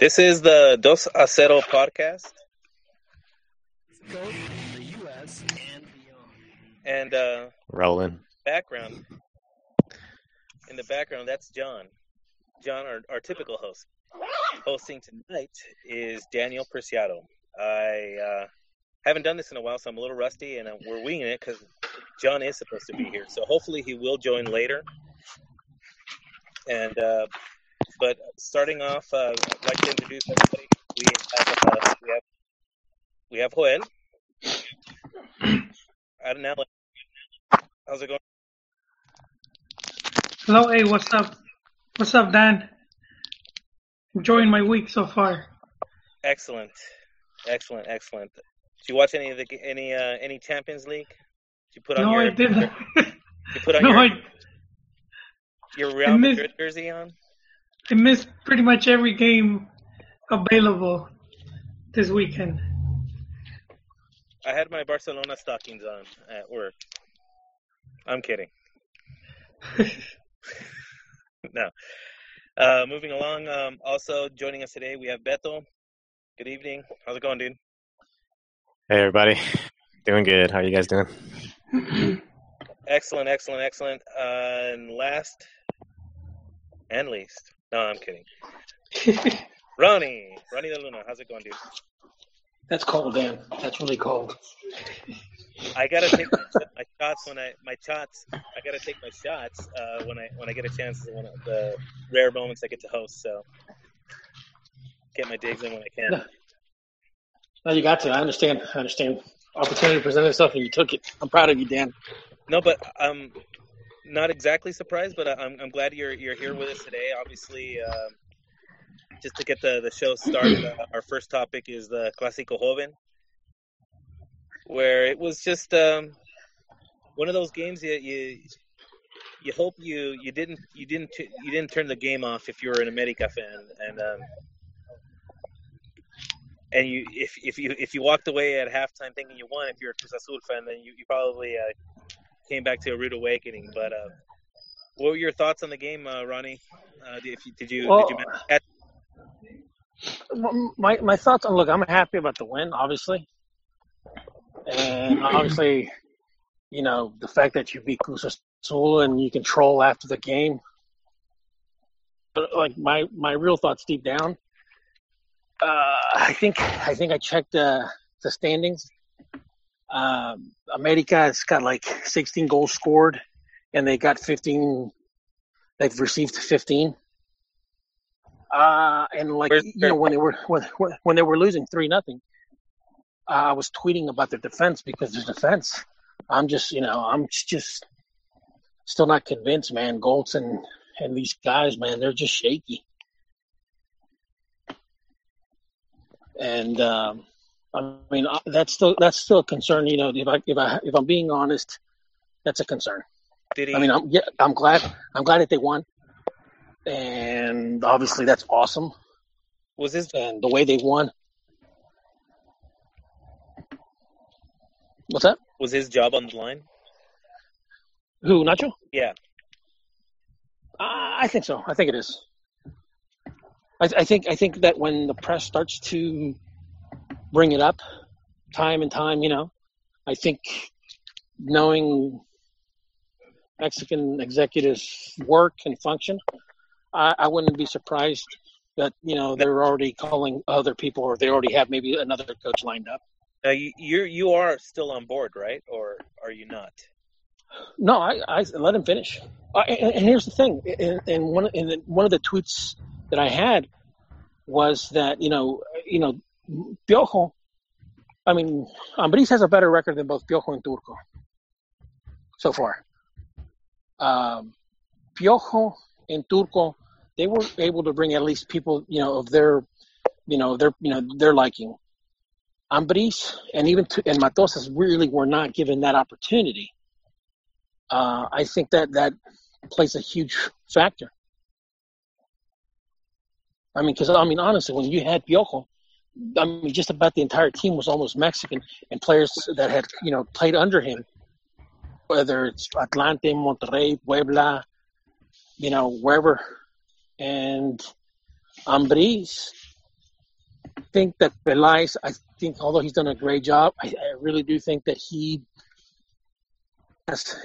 This is the Dos a Cero podcast. Both in the U.S. and beyond. And uh, background, in the background, that's John. John, our, our typical host. Hosting tonight is Daniel Preciado. I uh, haven't done this in a while, so I'm a little rusty, and uh, we're winging it because John is supposed to be here. So hopefully he will join later. And uh, but starting off, uh, I'd like to introduce everybody. We have uh, we have we have Joel. How's it going? Hello, hey, what's up? What's up, Dan? Enjoying my week so far. Excellent, excellent, excellent. Did you watch any of the any uh, any Champions League? Did you put on no, your I didn't. you put on no, your I, your Real missed- Madrid jersey on? I missed pretty much every game available this weekend. I had my Barcelona stockings on at work. I'm kidding. no. Uh, moving along. Um, also joining us today, we have Beto. Good evening. How's it going, dude? Hey, everybody. Doing good. How are you guys doing? Excellent, excellent, excellent. Uh, and last and least. No, I'm kidding. Ronnie, Ronnie De Luna. How's it going, dude? That's cold, Dan. That's really cold. I gotta take my, my shots when I my shots. I gotta take my shots uh, when I when I get a chance. When I, the rare moments I get to host, so get my digs in when I can. No, you got to. I understand. I understand. Opportunity presented itself, and you took it. I'm proud of you, Dan. No, but I'm not exactly surprised, but I'm I'm glad you're you're here with us today. Obviously, uh, just to get the the show started, uh, our first topic is the Clásico Joven, where it was just um, one of those games that you you hope you you didn't you didn't you didn't turn the game off if you were an America fan and um, and you if if you if you walked away at halftime thinking you won if you're a Cruz Azul fan then you, you probably uh, came back to a rude awakening. But uh, what were your thoughts on the game, uh, Ronnie? Uh, if you, did you Well, did you My my thoughts on look. I'm happy about the win, obviously, and obviously, you know the fact that you beat Cruz Azul and you control after the game. But like my my real thoughts deep down, uh, I think I think I checked uh, the standings. Um, America has got like 16 goals scored, and they got 15. They've received 15. Uh, and like Where's- you know when they were when when- when they were losing three nothing, uh, I was tweeting about their defense because their defense. I'm just you know I'm just still not convinced, man. Goltz and and these guys, man, they're just shaky. And um, I mean that's still that's still a concern. You know, if I if I if I'm being honest, that's a concern. did he? I mean, I'm yeah, I'm glad I'm glad that they won, and obviously that's awesome. was his And the way they won. What's that? was his job on the line? Who Nacho? Yeah. Uh, I think so. I think it is. I, I think I think that when the press starts to bring it up, time and time, you know, I think knowing Mexican executives work and function, I, I wouldn't be surprised that you know they're already calling other people, or they already have maybe another coach lined up. Now you you you are still on board, right? Or are you not? No, I, I let him finish. And, and here's the thing: in, in one in the, one of the tweets that I had was that you know you know Piojo. I mean, Ambriz has a better record than both Piojo and Turco so far. Um, Piojo and Turco, they were able to bring at least people you know of their you know their you know their liking. Ambriz and even Tu- and Matosas really were not given that opportunity uh, I think that that plays a huge factor. I mean, because I mean, honestly, when you had Piojo, I mean, just about the entire team was almost Mexican, and players that had you know played under him, whether it's Atlante, Monterrey, Puebla, you know, wherever, and Ambriz I think that Peláez, I think, although he's done a great job, I, I really do think that he,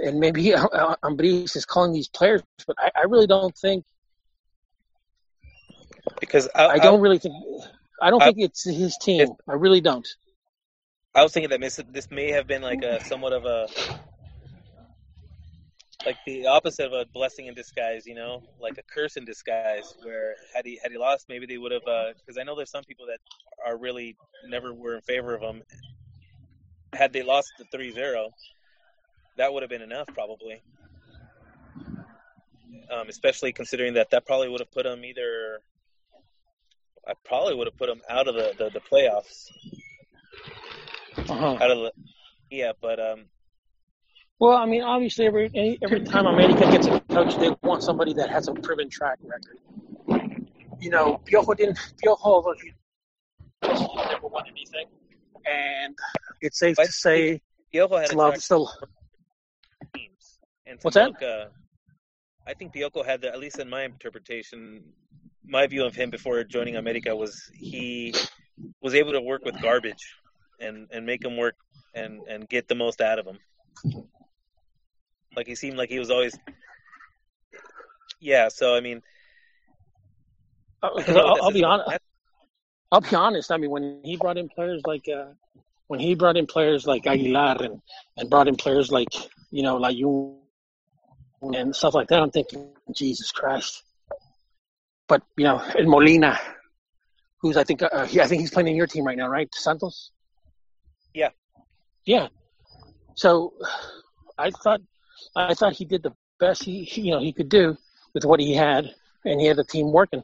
and maybe Ambriz is calling these players, but I, I really don't think. Because I, I don't really think. I don't think it's his team. I really don't. I was thinking that this, this may have been like a somewhat of a like the opposite of a blessing in disguise, you know, like a curse in disguise. Where had he had he lost, maybe they would have. Because uh, I know there's some people that are really never were in favor of him. Had they lost the 3-0, that would have been enough, probably. Um, especially considering that that probably would have put him either. I probably would have put them out of the the, the playoffs. Uh-huh. Out of the, yeah, but um, well, I mean, obviously, every every time America gets a coach, they want somebody that has a proven track record. You know, Piojo didn't. Piojo, never won anything, and it's safe but to say Piojo had a love still. teams. And What's that? I think Piojo had the, at least in my interpretation, my view of him before joining America was he was able to work with garbage and and make him work and and get the most out of him. Like he seemed like he was always, yeah. So I mean, Uh, I 'cause don't know I'll, I'll be honest. I'll be honest. I mean, when he brought in players like uh, when he brought in players like Aguilar and and brought in players like you know like you and stuff like that, I'm thinking, Jesus Christ. But you know, and Molina, who's I think uh, he, I think he's playing in your team right now, right? Santos. Yeah. Yeah. So, I thought I thought he did the best he he- you know he could do with what he had, and he had the team working.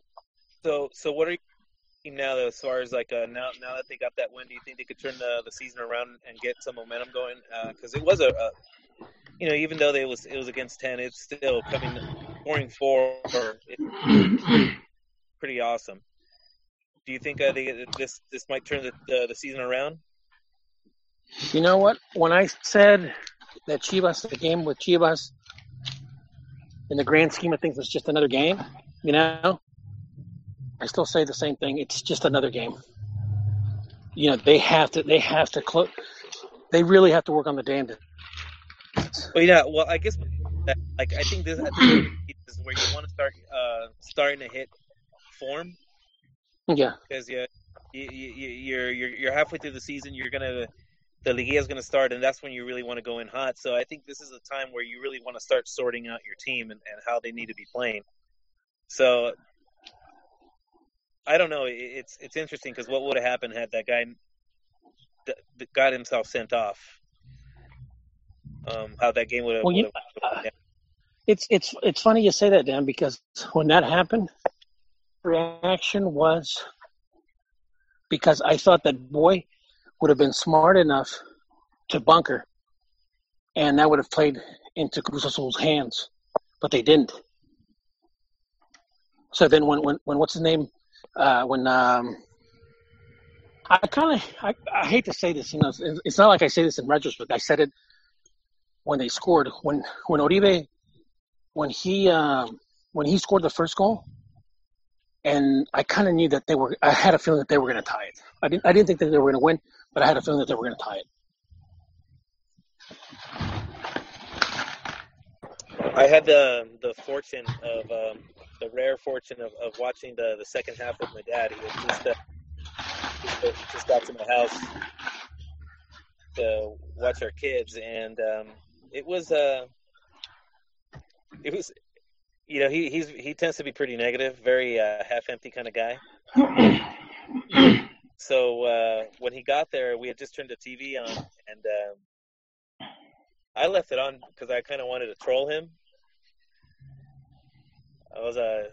So so what are you now though, as far as like uh, now now that they got that win, do you think they could turn the the season around and get some momentum going? Because it was a, a you know even though they was it was against ten, it's still coming scoring four. It's pretty awesome. Do you think uh, they, this this might turn the, the the season around? You know what? When I said that Chivas, the game with Chivas, in the grand scheme of things, was just another game, you know, I still say the same thing. It's just another game. You know, they have to, they have to close. They really have to work on the damn. Well, yeah. Well, I guess like I think this, I think this is where you want to start uh, starting to hit form Yeah, because you, you, you you're you're you're halfway through the season. You're gonna the Liga is gonna start, and that's when you really want to go in hot. So I think this is a time where you really want to start sorting out your team and, and how they need to be playing. So I don't know. It's it's interesting because what would have happened had that guy got himself sent off? Um, how that game would have. Well, you- it's it's it's funny you say that, Dan, because when that happened, reaction was because I thought that boy would have been smart enough to bunker, and that would have played into Cruz Azul's hands, but they didn't. So then, when when, when what's his name? Uh, when um, I kind of I, I hate to say this, you know, it's, it's not like I say this in retrospect. I said it when they scored when when Oribe when he um, when he scored the first goal, and I kind of knew that they were. I had a feeling that they were going to tie it. I didn't. I didn't think that they were going to win, but I had a feeling that they were going to tie it. I had the the fortune of um, the rare fortune of, of watching the, the second half with my dad. He was just, uh, just, just got to my house to watch our kids, and um, it was uh, it was you know he he's he tends to be pretty negative, very uh, half empty kind of guy. So uh, when he got there, we had just turned the TV on, and um, I left it on because I kind of wanted to troll him. I was uh,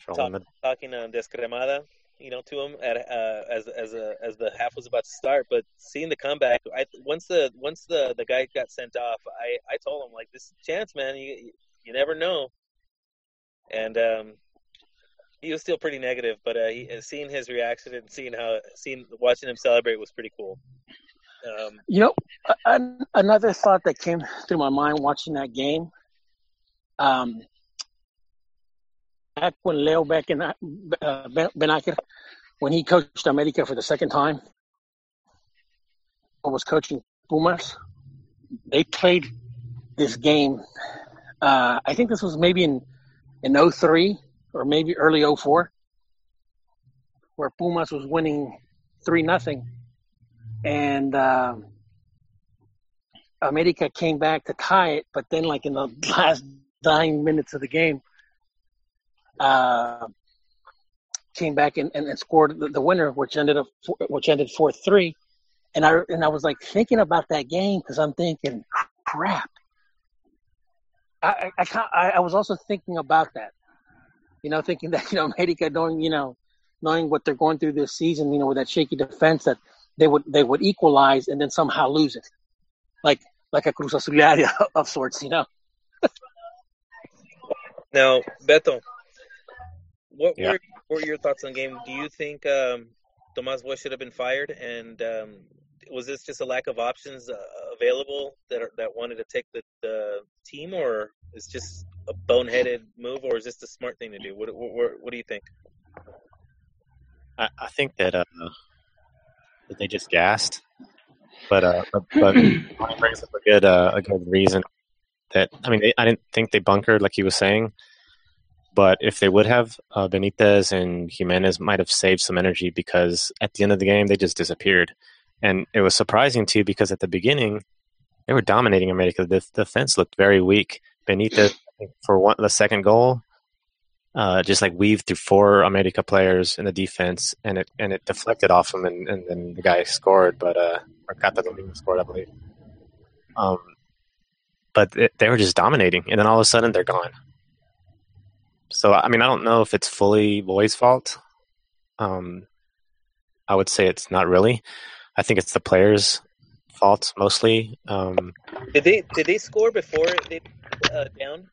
Trolling the talking on Descremada, you know, to him at uh, as as uh, as the half was about to start. But seeing the comeback, I once the once the the guy got sent off, I I told him like, this is a chance, man. You you never know. And um, he was still pretty negative, but uh, he, seeing his reaction and seeing how seeing watching him celebrate was pretty cool. Um, You know, an- another thought that came through my mind watching that game. Um, back when Leo back in uh, when he coached America for the second time, or was coaching Pumas, they played this game. Uh, I think this was maybe in in 03 or maybe early 04, where Pumas was winning three nothing, and uh, America came back to tie it, but then like in the last nine minutes of the game, uh, came back and, and, and scored the, the, winner, which ended up which ended four three. And I and I was like thinking about that game because I'm thinking, crap. I I, I I was also thinking about that, you know, thinking that you know America knowing you know knowing what they're going through this season, you know, with that shaky defense that they would they would equalize and then somehow lose it, like like a Cruz Azuliaria of sorts, you know. now, Beto, what yeah. were, what were your thoughts on the game? Do you think um, Tomas Boy should have been fired? And um, was this just a lack of options uh, available that are, that wanted to take the, the team, or is just a boneheaded move, or is this the smart thing to do? What what, what do you think? I, I think that uh, that they just gassed, but uh, but, but brings up a good uh, a good reason that I mean they, I didn't think they bunkered like he was saying. But if they would have, uh, Benitez and Jimenez might have saved some energy because at the end of the game they just disappeared, and it was surprising too because at the beginning they were dominating America. The defense looked very weak. Benitez for one the second goal, uh, just like weaved through four America players in the defense, and it and it deflected off him, and, and then the guy scored, but uh, or Catalina scored, I believe. Um, but it, they were just dominating, and then all of a sudden they're gone. So I mean, I don't know if it's fully Boy's fault. Um, I would say it's not really. I think it's the players' fault mostly. Um, did they did they score before they uh, down?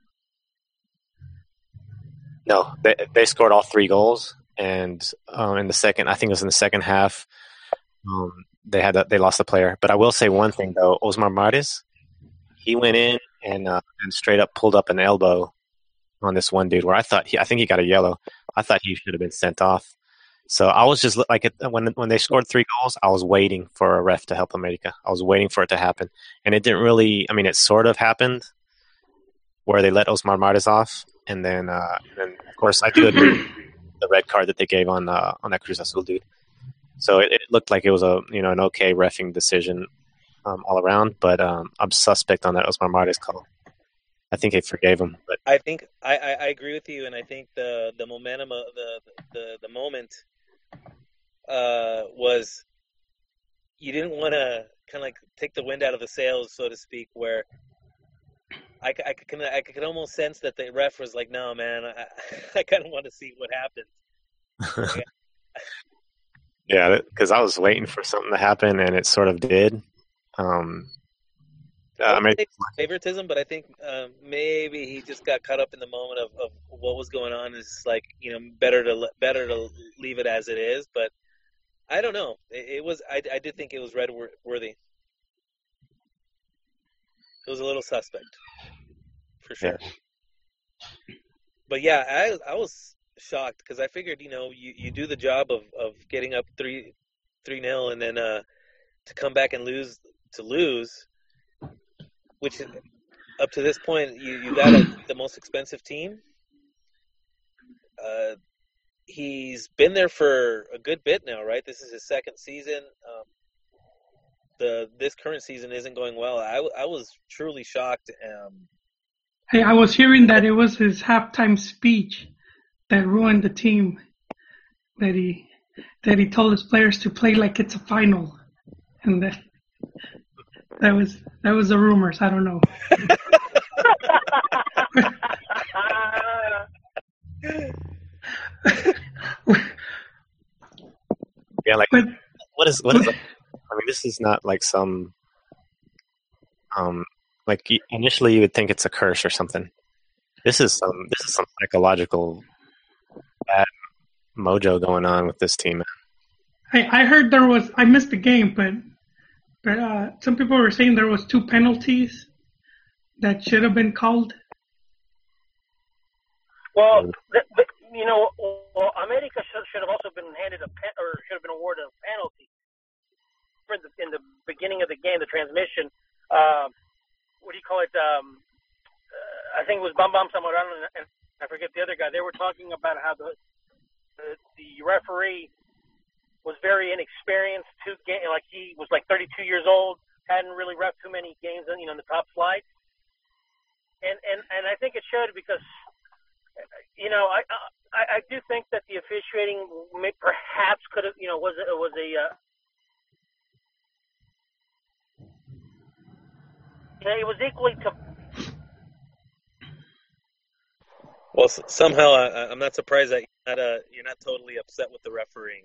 No, they they scored all three goals, and um, in the second, I think it was in the second half, um, they had a, they lost a player. But I will say one thing though, Osmar Mares, he went in and uh, and straight up pulled up an elbow on this one dude where I thought he, I think he got a yellow. I thought he should have been sent off. So I was just like when when they scored three goals, I was waiting for a ref to help America. I was waiting for it to happen, and it didn't really. I mean, it sort of happened where they let Osmar Mares off, and then uh, and then of course I do agree the red card that they gave on uh, on that Cruz Azul dude. So it, it, looked like it was a you know an okay refing decision um, all around, but um, I'm suspect on that Osmar Mares call. I think they forgave him. But I think I, I, I, agree with you, and I think the the momentum of the the the moment uh, was you didn't want to kind of like take the wind out of the sails, so to speak, where I, I can I could almost sense that the ref was like, "No, man, I, I kind of want to see what happens." yeah, because I was waiting for something to happen, and it sort of did. Um, I mean, favoritism, but I think um, maybe he just got caught up in the moment of, of what was going on. Is like you know better to better to leave it as it is. But I don't know. It, it was I, I did think it was red worthy. It was a little suspect, for sure. Yeah. But yeah, I I was shocked because I figured you know you, you do the job of, of getting up three three nil and then uh, to come back and lose to lose which up to this point you, you got a, the most expensive team. Uh, he's been there for a good bit now, right? This is his second season. Um, the this current season isn't going well. I, I was truly shocked. Um, hey, I was hearing that it was his halftime speech that ruined the team. That he that he told his players to play like it's a final, and that that was that was the rumors. I don't know. yeah, like but, what is what is? I mean, this is not like some um like initially you would think it's a curse or something. This is some this is some psychological bad mojo going on with this team. Hey, I heard there was I missed the game, but but uh, some people were saying there was two penalties that should have been called. Well, you know, well, America should, should have also been handed a pen, or should have been awarded a penalty for the, in the beginning of the game, the transmission. Uh, what do you call it? Um, uh, I think it was Bam Bam Zamorano and, and I forget the other guy. They were talking about how the the, the referee was very inexperienced. Two game, like he was like 32 years old, hadn't really ref too many games, in, you know, in the top flight. And and and I think it showed because, you know, I I, I do think that the officiating may, perhaps could have, you know, was it was a uh, it was equally to Well, somehow I, I'm not surprised that you're not, uh, you're not totally upset with the refereeing.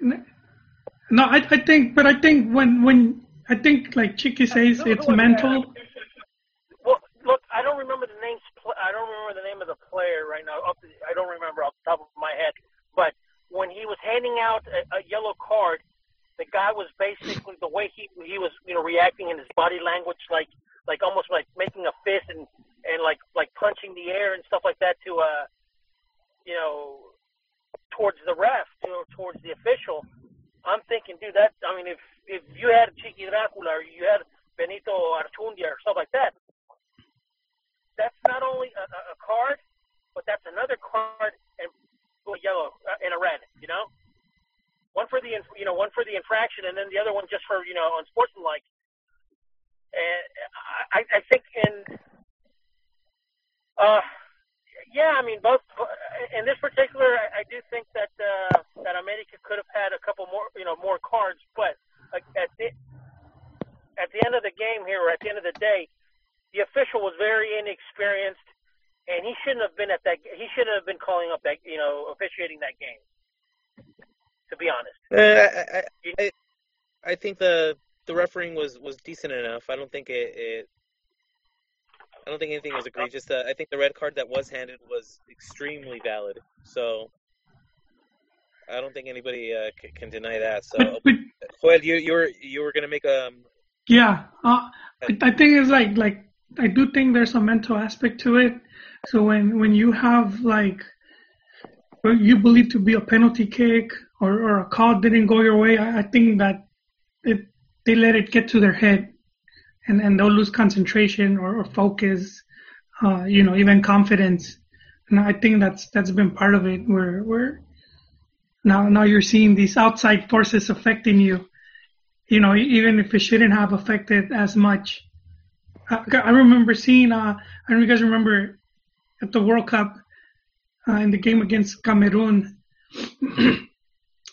No, I, I think, but I think when when I think like Chicky says, No, it's no, mental. Well, look, I don't remember the names. pl- I don't remember the name of the player right now. Off I don't remember off the top of my head. But when he was handing out a, a yellow card, the guy was basically the way he he was, you know, reacting in his body language, like like almost like making a fist and and like like punching the air and stuff like that to uh, you know, towards the ref, you know, towards the official. I'm thinking, dude, that I mean, if if you had Chiqui Dracula or you had Benito Archundia or stuff like that, that's not only a, a card, but that's another card and a yellow uh, and a red. You know, one for the you know one for the infraction, and then the other one just for you know unsportsmanlike. And I, I think in uh, yeah, I mean both. In this particular, I, I do think that uh, that America could have had a couple more, you know, more cards. But like, at the at the end of the game here, or at the end of the day, the official was very inexperienced, and he shouldn't have been at that. He shouldn't have been calling up that, you know, officiating that game. To be honest, Uh, I, I, I, I think the the refereeing was, was decent enough. I don't think it, it I don't think anything was egregious. Uh, I think the red card that was handed was extremely valid. So I don't think anybody uh, c- can deny that. So But, but Joel, you you were you were gonna make a. yeah, uh, I, I think it's like like I do think there's a mental aspect to it. So when when you have like what you believe to be a penalty kick or, or a call didn't go your way, I, I think that it they let it get to their head and, and they'll lose concentration or, or focus, uh, you know, even confidence. And I think that's that's been part of it where where now now you're seeing these outside forces affecting you. You know, even if it shouldn't have affected as much. I, I remember seeing. Uh, I don't know if you guys remember at the World Cup uh, in the game against Cameroon,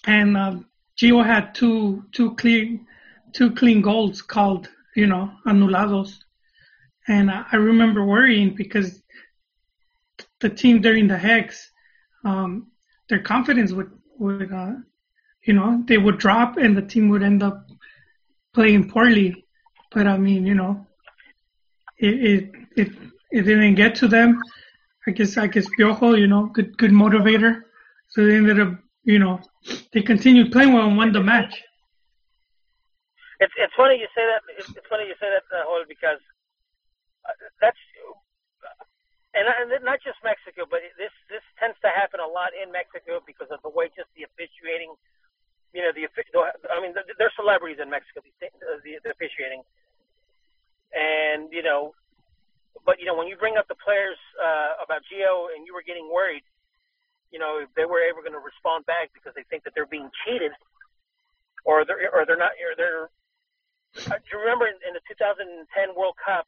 and um, Gio had two two clean two clean goals called, you know, anulados, and I, I remember worrying because the team during the hex, um, their confidence would would uh, you know they would drop and the team would end up playing poorly. But I mean, you know, it it it, it didn't get to them. I guess I guess Piojo, you know, good good motivator. So they ended up, you know, they continued playing well and won the match. It's it's funny you say that. It's, funny you say that, uh, because uh, that's and, and not just Mexico, but this this tends to happen a lot in Mexico because of the way just the officiating. You know, the I mean, they're celebrities in Mexico. The, the, the officiating, and you know, but you know, when you bring up the players uh, about Gio and you were getting worried, you know, if they were ever going to respond back because they think that they're being cheated, or they're or they're not, or they're. Uh, do you remember in, in the 2010 World Cup?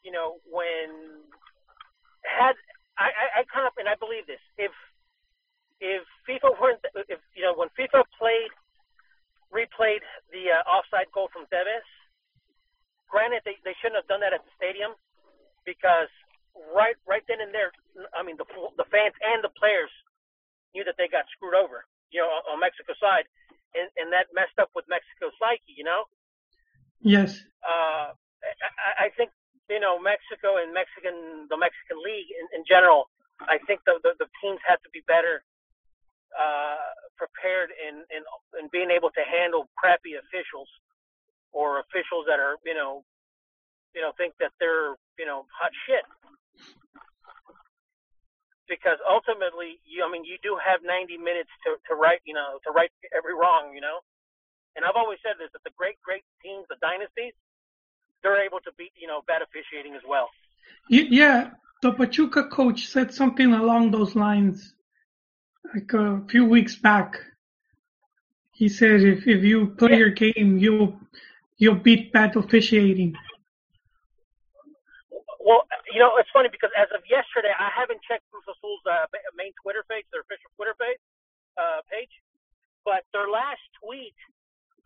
You know, when had I, I, I kind of and I believe this. If if FIFA weren't if you know when FIFA played replayed the uh, offside goal from Tevez, granted they, they shouldn't have done that at the stadium because right right then and there, I mean the the fans and the players knew that they got screwed over, you know, on, on Mexico's side, and and that messed up with Mexico's psyche, you know. Yes. Uh, I, I think you know Mexico and Mexican the Mexican League in, in general. I think the, the the teams have to be better uh, prepared in, in in being able to handle crappy officials or officials that are you know you know think that they're you know hot shit. because ultimately, you I mean, you do have 90 minutes to to right, you know, to right every wrong, you know. And I've always said this that the great great teams, the dynasties, they're able to beat you know bad officiating as well. Yeah, the Pachuca coach said something along those lines like a few weeks back. He said if if you play Yeah. your game, you'll you'll beat bad officiating. Well, you know, it's funny because as of yesterday, I haven't checked Cruz Azul's uh, main Twitter page, their official Twitter page, uh, page, but their last tweet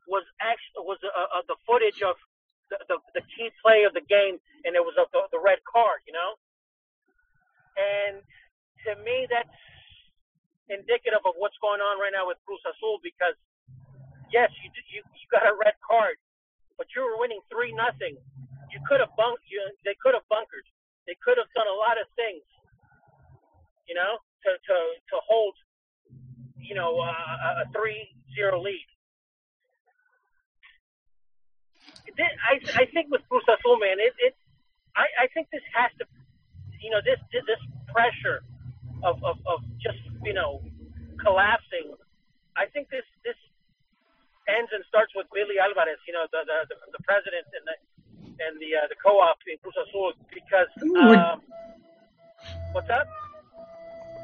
was actually was uh, uh, the footage of the, the the key play of the game, and it was of the, the red card, you know. And to me, that's indicative of what's going on right now with Cruz Azul because yes, you did- you you got a red card, but you were winning three nothing. You could have bunk. You, they could have bunkered. They could have done a lot of things, you know, to to to hold, you know, uh, a three zero lead. This, I I think with Cruz Azul, man, it it I I think this has to, you know, this this pressure of of of just you know collapsing. I think this this ends and starts with Billy Alvarez, you know, the the the, the president and the and the uh, the co-op in Cruz Azul because um, what's that?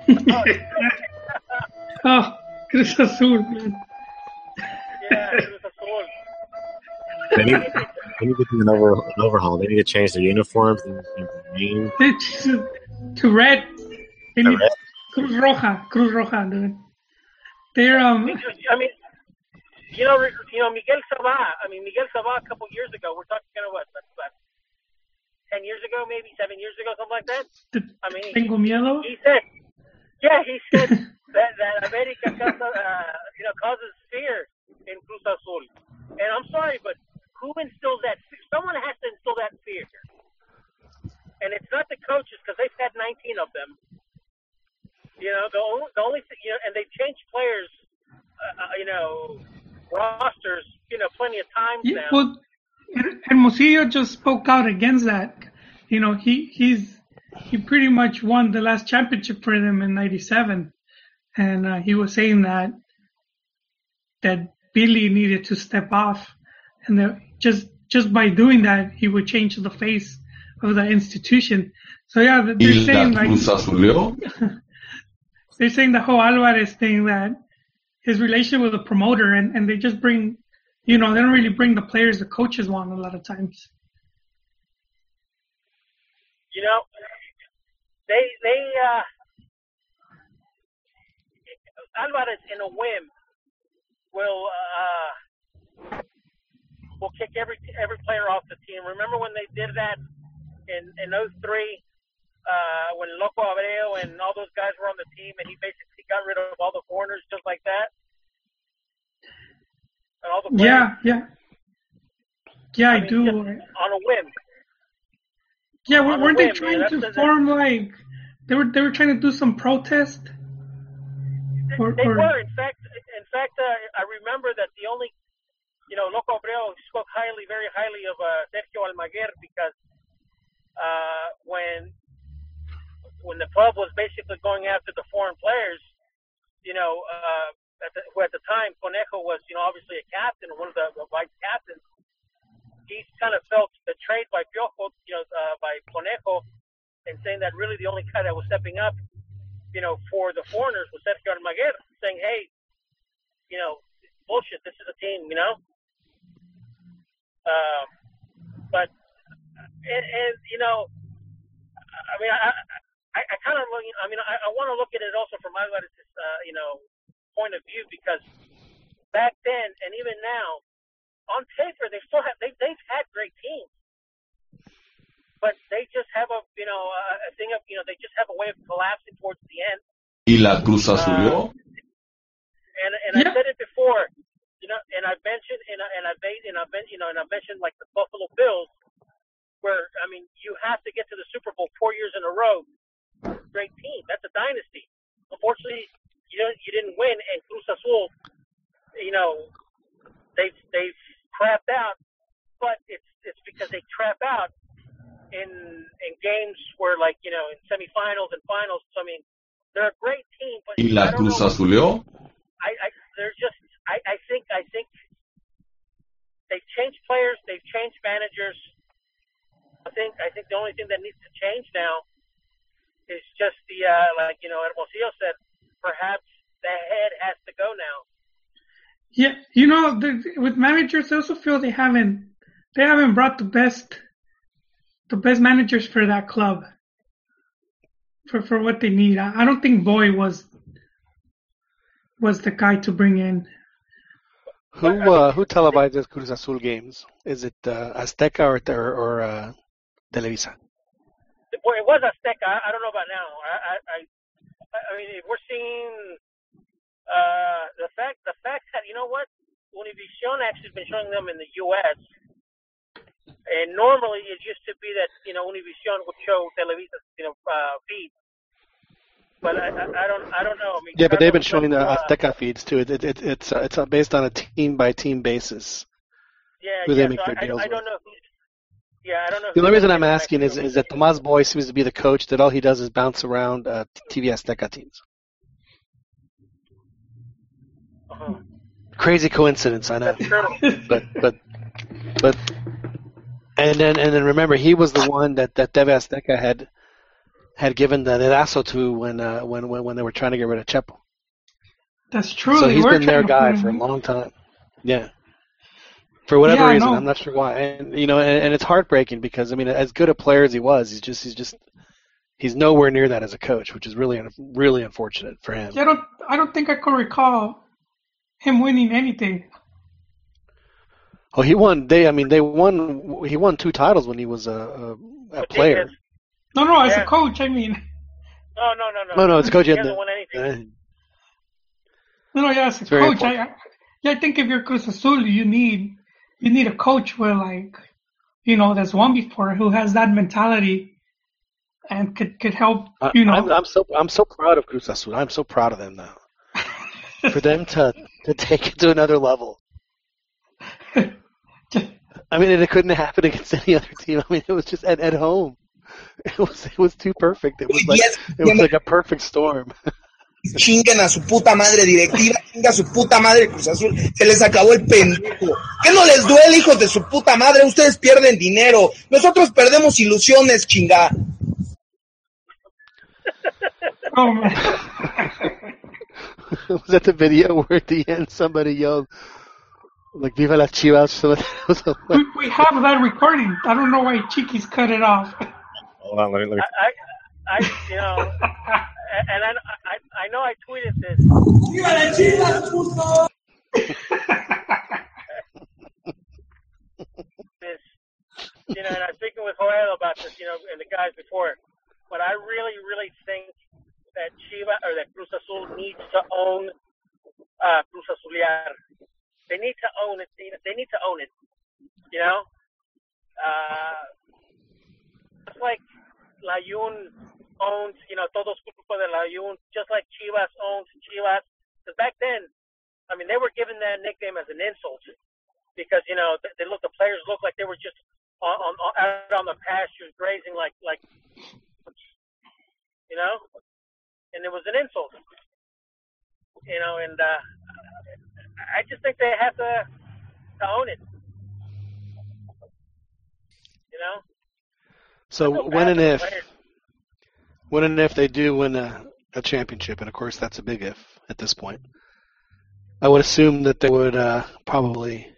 oh, Cruz Azul, man. Yeah. They need, they need to do an, over, an overhaul. They need to change their uniforms and, and their name. They to, to red. They The need red. Cruz Roja, Cruz Roja, dude. They're um. I mean, you know, you know Miguel Sabah. I mean, Miguel Sabah a couple years ago. We're talking about what, what, what, ten years ago, maybe seven years ago, something like that. I mean, he, Tengo miedo. he said, yeah, he said that that America causes, uh, you know causes fear in Cruz Azul. And I'm sorry, but who instills that? Someone has to instill that fear. And it's not the coaches because they've had 19 of them. You know, the only, the only thing, you know, and they've changed players, uh, uh, you know, rosters, you know, plenty of times Yeah, now. well, and Hermosillo just spoke out against that. You know, he he's he pretty much won the last championship for them in '97, and uh, he was saying that that Billy needed to step off, and that just just by doing that, he would change the face of the institution. So yeah, they're Y saying la like Cruz Azuleo. they're saying the whole Alvarez thing that his relationship with the promoter and, and they just bring, you know, they don't really bring the players the coaches want a lot of times. you know, they they uh, Alvarez in a whim will uh, will kick every every player off the team. Remember when they did that in in 03, uh, when Loco Abreu and all those guys were on the team, and he basically got rid of all the foreigners just like that. And all the players, Yeah, yeah. Yeah, I, mean, do. on a whim. yeah, on weren't they trying man. to form like they were they were trying to do some protest? Or, they or were. In fact, in fact, uh, I remember that the only, you know, Loco Abreu spoke highly, very highly of uh, Sergio Almaguer because uh, when when the club was basically going after the foreign players, you know, uh, at the, who at the time Conejo was, you know, obviously a captain, one of the, the vice captains. He kind of felt betrayed by Piojo, you know, uh, by Conejo, and saying that really the only guy that was stepping up you know, for the foreigners was Sergio Almaguer saying, hey, you know, bullshit, this is a team, you know? Um, but, and, and, you know, I mean, I, I, I kind of, look. I mean, I, I want to look at it also from Alvarez's, uh, you know, point of view because back then and even now, on paper, they still have, they, they've had great teams. But they just have a, you know, a, a thing of, you know, they just have a way of collapsing towards the end. Y la Cruz Azuleo. and and Yeah. I said it before, you know, and I've mentioned and I, and I've made and I've been you know and I've mentioned like the Buffalo Bills, where I mean you have to get to the Super Bowl four years in a row. Great team, that's a dynasty. Unfortunately, you know you didn't win, and Cruz Azul, you know, they've they've crapped out, but it's it's because they crap out in in games where like you know in semifinals and finals. So I mean, they're a great team, but y I la. Cruz Azuleó. I, I they're just I, I think I think they've changed players, they've changed managers. I think I think the only thing that needs to change now is just the uh, like you know Hermosillo said, perhaps the head has to go now. Yeah, you know, the, with managers, I also feel they haven't they haven't brought the best the best managers for that club for for what they need. I, I don't think Boy was was the guy to bring in. Who uh, who televises Cruz Azul games? Is it uh, Azteca or or, uh, Televisa? Well, it was Azteca. I, don't know about now. I I I, mean, we're seeing uh, the fact the fact that you know what Univision actually has been showing them in the U.S. And normally it used to be that you know Univision would show Televisa you know uh, feed. But I, I, I don't I don't know. I mean, Yeah, but they've been showing the Azteca feeds too. It, it, it, it's uh, it's uh, based on a team by team basis. Yeah, who they make so their I, deals I don't with. know. Who, yeah, I don't know. The only reason I'm asking is, is that Tomas Boy seems to be the coach that all he does is bounce around uh, TV Azteca teams. Uh-huh. Crazy coincidence, I know. But but but and then and then remember he was the one that that TV Azteca had had given the Eraso to when uh when, when when they were trying to get rid of Chepo. That's true. so he's been their guy for a long time. Yeah. For whatever Yeah, reason, know. I'm not sure why. And you know, and, and it's heartbreaking because I mean, as good a player as he was, he's just he's just he's nowhere near that as a coach, which is really un- really unfortunate for him. Yeah, I don't I don't think I could recall him winning anything. Oh, he won. They, I mean, they won. He won two titles when he was a, a, a player. Diaz- No, no, as Yeah. a coach, I mean, No, no, no, no. No, no, it's coach. He He hasn't won anything. no, no, yeah, as a It's coach, I, I, yeah, I think if you're Cruz Azul, you need you need a coach where like, you know, that's won before who has that mentality and could could help, I, you know. I'm, I'm so I'm so proud of Cruz Azul. I'm so proud of them now. For them to to take it to another level. I mean, it couldn't happen against any other team. I mean, it was just at, at home. It was it was too perfect. It was like it was like a perfect storm. Chinguen a su puta madre directiva, chinga a su puta madre Cruz Azul, se les acabó el pendejo. ¿Qué no les duele, hijos de su puta madre? Ustedes pierden dinero, nosotros perdemos ilusiones, chinga. oh man, was that the video where at the end somebody yelled like "Viva las Chivas"? We, we have that recording. I don't know why Chiquis cut it off. Hold on, let me, let me I, I, I, you know, and I, I, I know I tweeted this. this, you know, and I was speaking with Joel about this, you know, and the guys before. But I really, really think that Chiva or that Cruz Azul needs to own uh, Cruz Azuliar. They need to own it. They need to own it. You know, uh, just like Layun owns, you know, todos culpa de Layun, just like Chivas owns Chivas. Because back then, I mean, they were given that nickname as an insult because you know they, they look the players look like they were just on, on, out on the pastures grazing like like you know, and it was an insult. You know, and uh, I just think they have to own it. You know. So when and if players. when and if they do win a, a championship, and of course that's a big if at this point. I would assume that they would uh, probably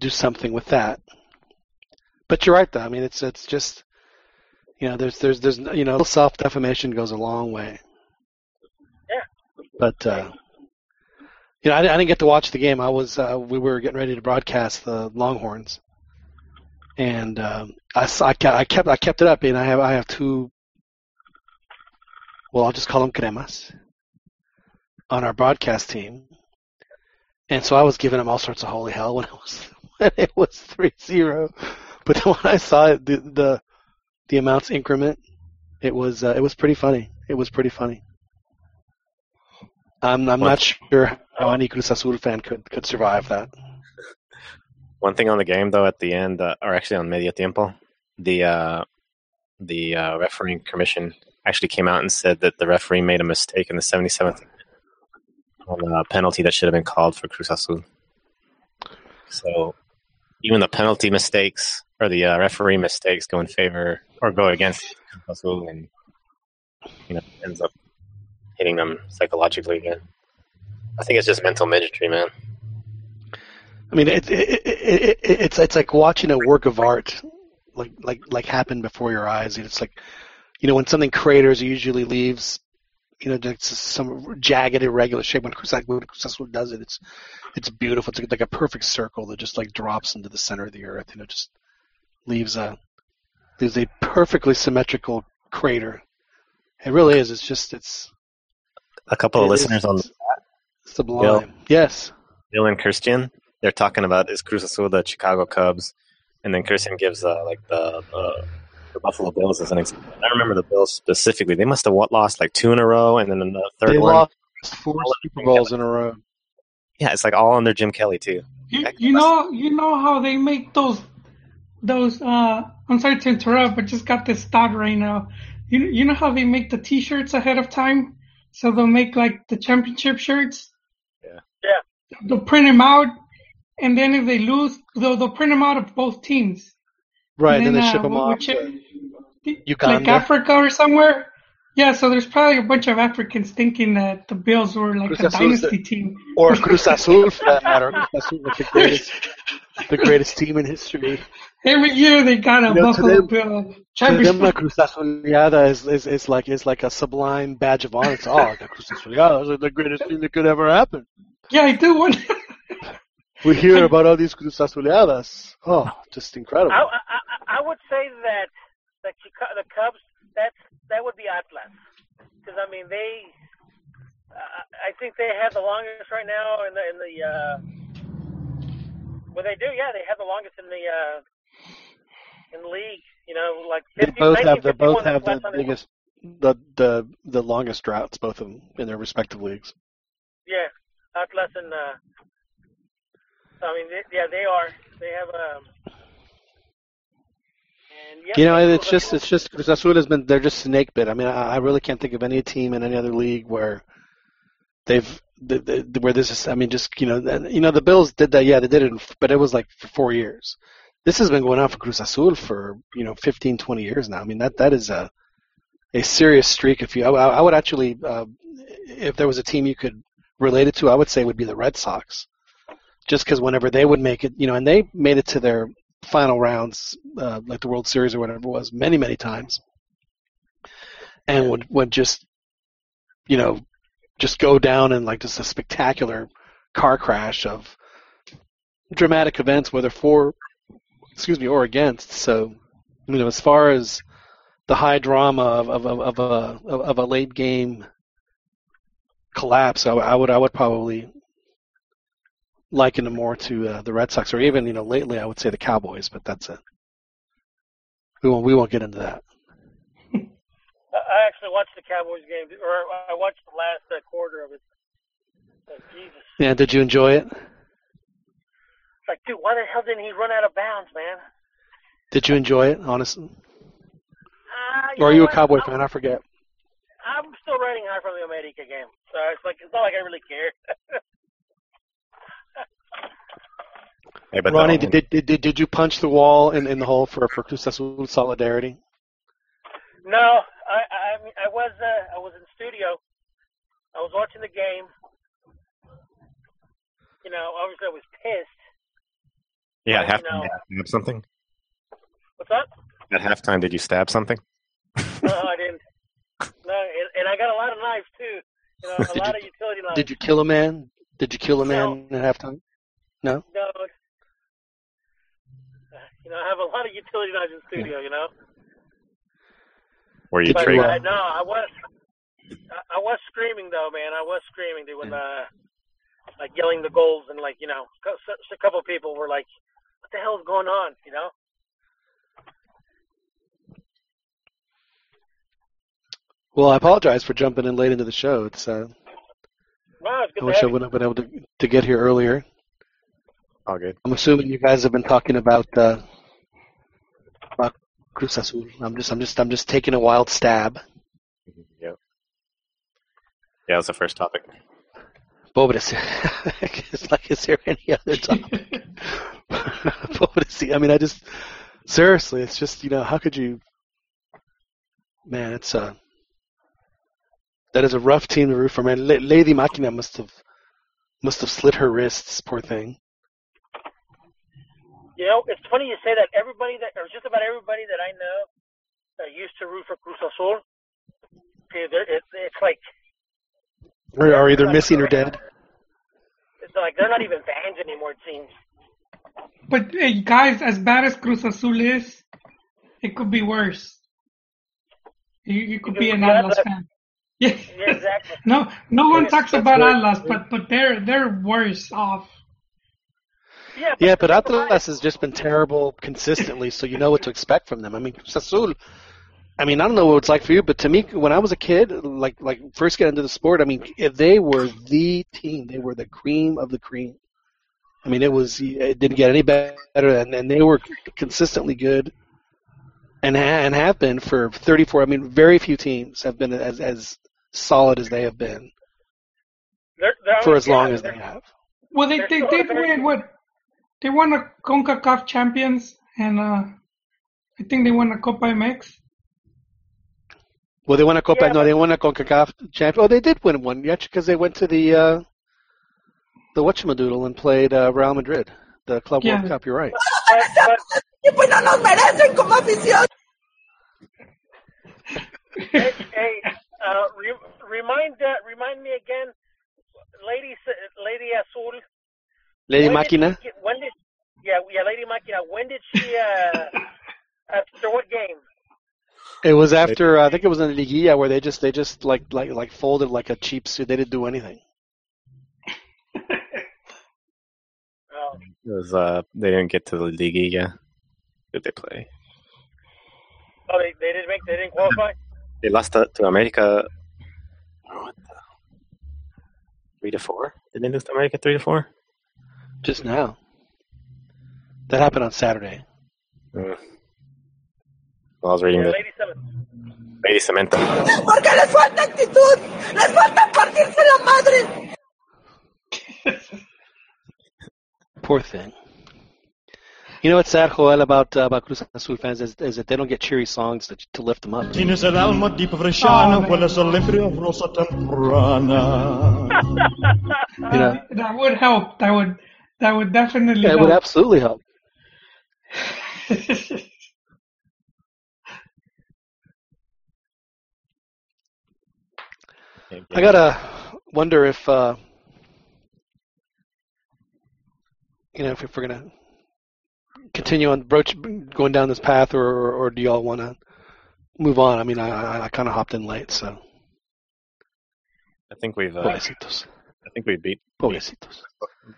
do something with that. But you're right, though. I mean, it's it's just you know, there's there's there's you know, self defamation goes a long way. Yeah. But uh, you know, I, I didn't get to watch the game. I was uh, we were getting ready to broadcast the Longhorns, and um, I, I ke- I kept I kept it up, and I have I have two. Well, I'll just call them cremas on our broadcast team, and so I was giving them all sorts of holy hell when it was when it was three zero, but then when I saw it, the the the amounts increment, it was uh, it was pretty funny. It was pretty funny. I'm I'm not sure how any Cruz Azul fan could could survive that. One thing on the game though, at the end, uh, or actually on medio tiempo, the uh, the uh, refereeing commission actually came out and said that the referee made a mistake in the 77th on a penalty that should have been called for Cruz Azul. So even the penalty mistakes or the uh, referee mistakes go in favor or go against Cruz Azul, and you know ends up hitting them psychologically again. I think it's just mental midgetry, man. I mean, it, it, it, it, it's it's like watching a work of art, like like like happen before your eyes. It's like, you know, when something craters, it usually leaves, you know, just some jagged, irregular shape. When when does it, it's it's beautiful. It's like, a perfect circle that just like drops into the center of the earth. You know, just leaves a leaves a perfectly symmetrical crater. It really is. It's just it's A couple of It is- listeners on sublime. Bill. Yes. Bill and Christian, they're talking about is Cruz Azul the Chicago Cubs, and then Christian gives uh, like the, the the Buffalo Bills as an example. I remember the Bills specifically; they must have lost like two in a row, and then the third They one. lost four Super Bowls in a row. Yeah, it's like all under Jim Kelly too. You, you know, you know how they make those, those. uh I'm sorry to interrupt, but just got this thought right now. You you know how they make the T-shirts ahead of time, so they'll make like the championship shirts. Yeah. Yeah. They'll print them out, and then if they lose, they'll they'll print them out of both teams. Right, and then they uh, ship them off. which- to- like Africa or somewhere. Yeah, so there's probably a bunch of Africans thinking that the Bills were like Cruz a dynasty team. or Cruz Azul for that matter. Cruz Azul was the greatest, the greatest team in history. Every year they got a You know, Buffalo them- Bill To them, championship. la Cruz Azuleada is, is, is like is like a sublime badge of honor. It's oh, the Cruz Azuleadas are the greatest thing that could ever happen. Yeah, I do. We hear about all these Cruz Azuleadas. Oh, just incredible. I, I, I- I would say that the the Cubs that's that would be Atlas because I mean they uh, I think they have the longest right now in the in the uh, well they do yeah they have the longest in the uh, in the league you know like They both have they both have the last time they- biggest the the the longest droughts, both of them in their respective leagues. yeah Atlas and uh, I mean they, yeah they are they have um and yeah, You know, it's just it's just Cruz Azul has been they're just snake bit. I mean, I, I really can't think of any team in any other league where they've the, the, where this is. I mean, just you know, and, you know, the Bills did that. Yeah, they did it, but it was like for four years. This has been going on for Cruz Azul for you know 15, 20 years now. I mean, that that is a a serious streak. If you, I, I would actually, uh, if there was a team you could relate it to, I would say it would be the Red Sox. Just because whenever they would make it, you know, and they made it to their final rounds, uh, like the World Series or whatever it was, many, many times, and would would just, you know, just go down in like just a spectacular car crash of dramatic events, whether for, excuse me, or against. So, you know, as far as the high drama of of, of, of a of, of a late game collapse, I, I would I would probably liken it more to uh, the Red Sox, or even you know lately I would say the Cowboys, but that's it. We won't we won't get into that. I actually watched the Cowboys game, or I watched the last uh, quarter of it. Oh, Jesus, Yeah, did you enjoy it? it's like, dude, why the hell didn't he run out of bounds, man? Did you enjoy it, honestly? Uh, Or are you a? Cowboy I'm, fan? I forget. I'm still riding high from the America game, so it's like it's not like I really care. Hey, but Ronnie, did, did did did you punch the wall in, in the hole for for Cruz Azul solidarity? no, I I I was uh, I was in studio. I was watching the game. You know, obviously I was pissed. yeah, at you halftime know- did you stab something. What's up? At halftime, did you stab something? No, I didn't. No, and, and I got a lot of knives too. You know, a Did lot you- of utility knives. Did you kill a man? Did you kill a man at halftime? No. No. You know, I have a lot of utility knives in studio. You know, Were you Did but you, triggered? uh, no, I was. I, I was screaming though, man. I was screaming, dude, when uh, like yelling the goals and like you know, co- so, so a couple of people were like, "What the hell is going on?" You know. Well, I apologize for jumping in late into the show. It's uh, No, it's good I wish I you. would have been able to to get here earlier. All good. I'm assuming you guys have been talking about uh, about Cruz Azul. I'm just I'm just I'm just taking a wild stab. Yeah, Yeah, that's the first topic. Pobrecito. it's like, is there any other topic? Pobrecito. I mean, I just seriously, it's just you know, how could you? Man, it's uh that is a rough team to root for. Man, Lady Machina must have must have slit her wrists. Poor thing. You know, it's funny you say that. Everybody that, or just about everybody that I know that used to root for Cruz Azul, okay, they're- it's it's like Or are either missing or dead. it's like they're not even fans anymore. It seems. But hey, guys, as bad as Cruz Azul is, it could be worse. You, you could be an Yeah, Atlas fan. Yeah. Yeah, exactly. No, no one talks about right. Atlas, but but they're they're worse off. Yeah, Yeah, but think about Atlas has just been terrible consistently, so you know what to expect from them. I mean, Cruz Azul. I mean, I don't know what it's like for you, but to me, when I was a kid, like like first getting into the sport, I mean, if they were the team. They were the cream of the cream. I mean, it was it didn't get any better, and, and they were consistently good, and ha- and have been for 34. I mean, very few teams have been as as solid as they have been They're, they're for as yeah, long as they have. Well, they They're they still did win what? They won a Concacaf Champions, and uh, I think they won a Copa MX. Well, they won a Copa. Yeah, no, but- they won a Concacaf champion. Oh, they did win one, yeah, because they went to the uh, the whatchamadoodle and played uh, Real Madrid, the Club Yeah. World Cup. You're right. But, but hey, hey uh, re- remind uh, remind me again, Lady S- Lady Azul. Lady when Machina. she get- when did yeah yeah Lady Machina? When did she uh after what game? It was after uh, I think it was in the Liguilla where they just they just like like like folded like a cheap suit. They didn't do anything. Oh, It was uh they didn't get to the Liguilla. Did they play? oh they, they didn't make they didn't qualify. They lost to, to America. What the? Three to four? Did they lose to America three to four? Just now. That happened on Saturday. Mm. Well, I was reading Yeah, the Lady Seven. Lady Cemento. Porque les falta actitud, les falta partirse la madre. Poor thing. You know what's sad, Joel, about uh, about Cruz Azul fans is, is that they don't get cheery songs to, to lift them up. Tienes el alma di bresciana, Oh, hueles a limpia rosa temprana. You know, That would help. That would that would definitely yeah, it help. would absolutely help. I gotta wonder if uh, you know if, if we're gonna continue on broach going down this path, or or, or do y'all want to move on? I mean, I I, I kind of hopped in late, so I think we've uh, pobrecitos, I think we beat pobrecitos.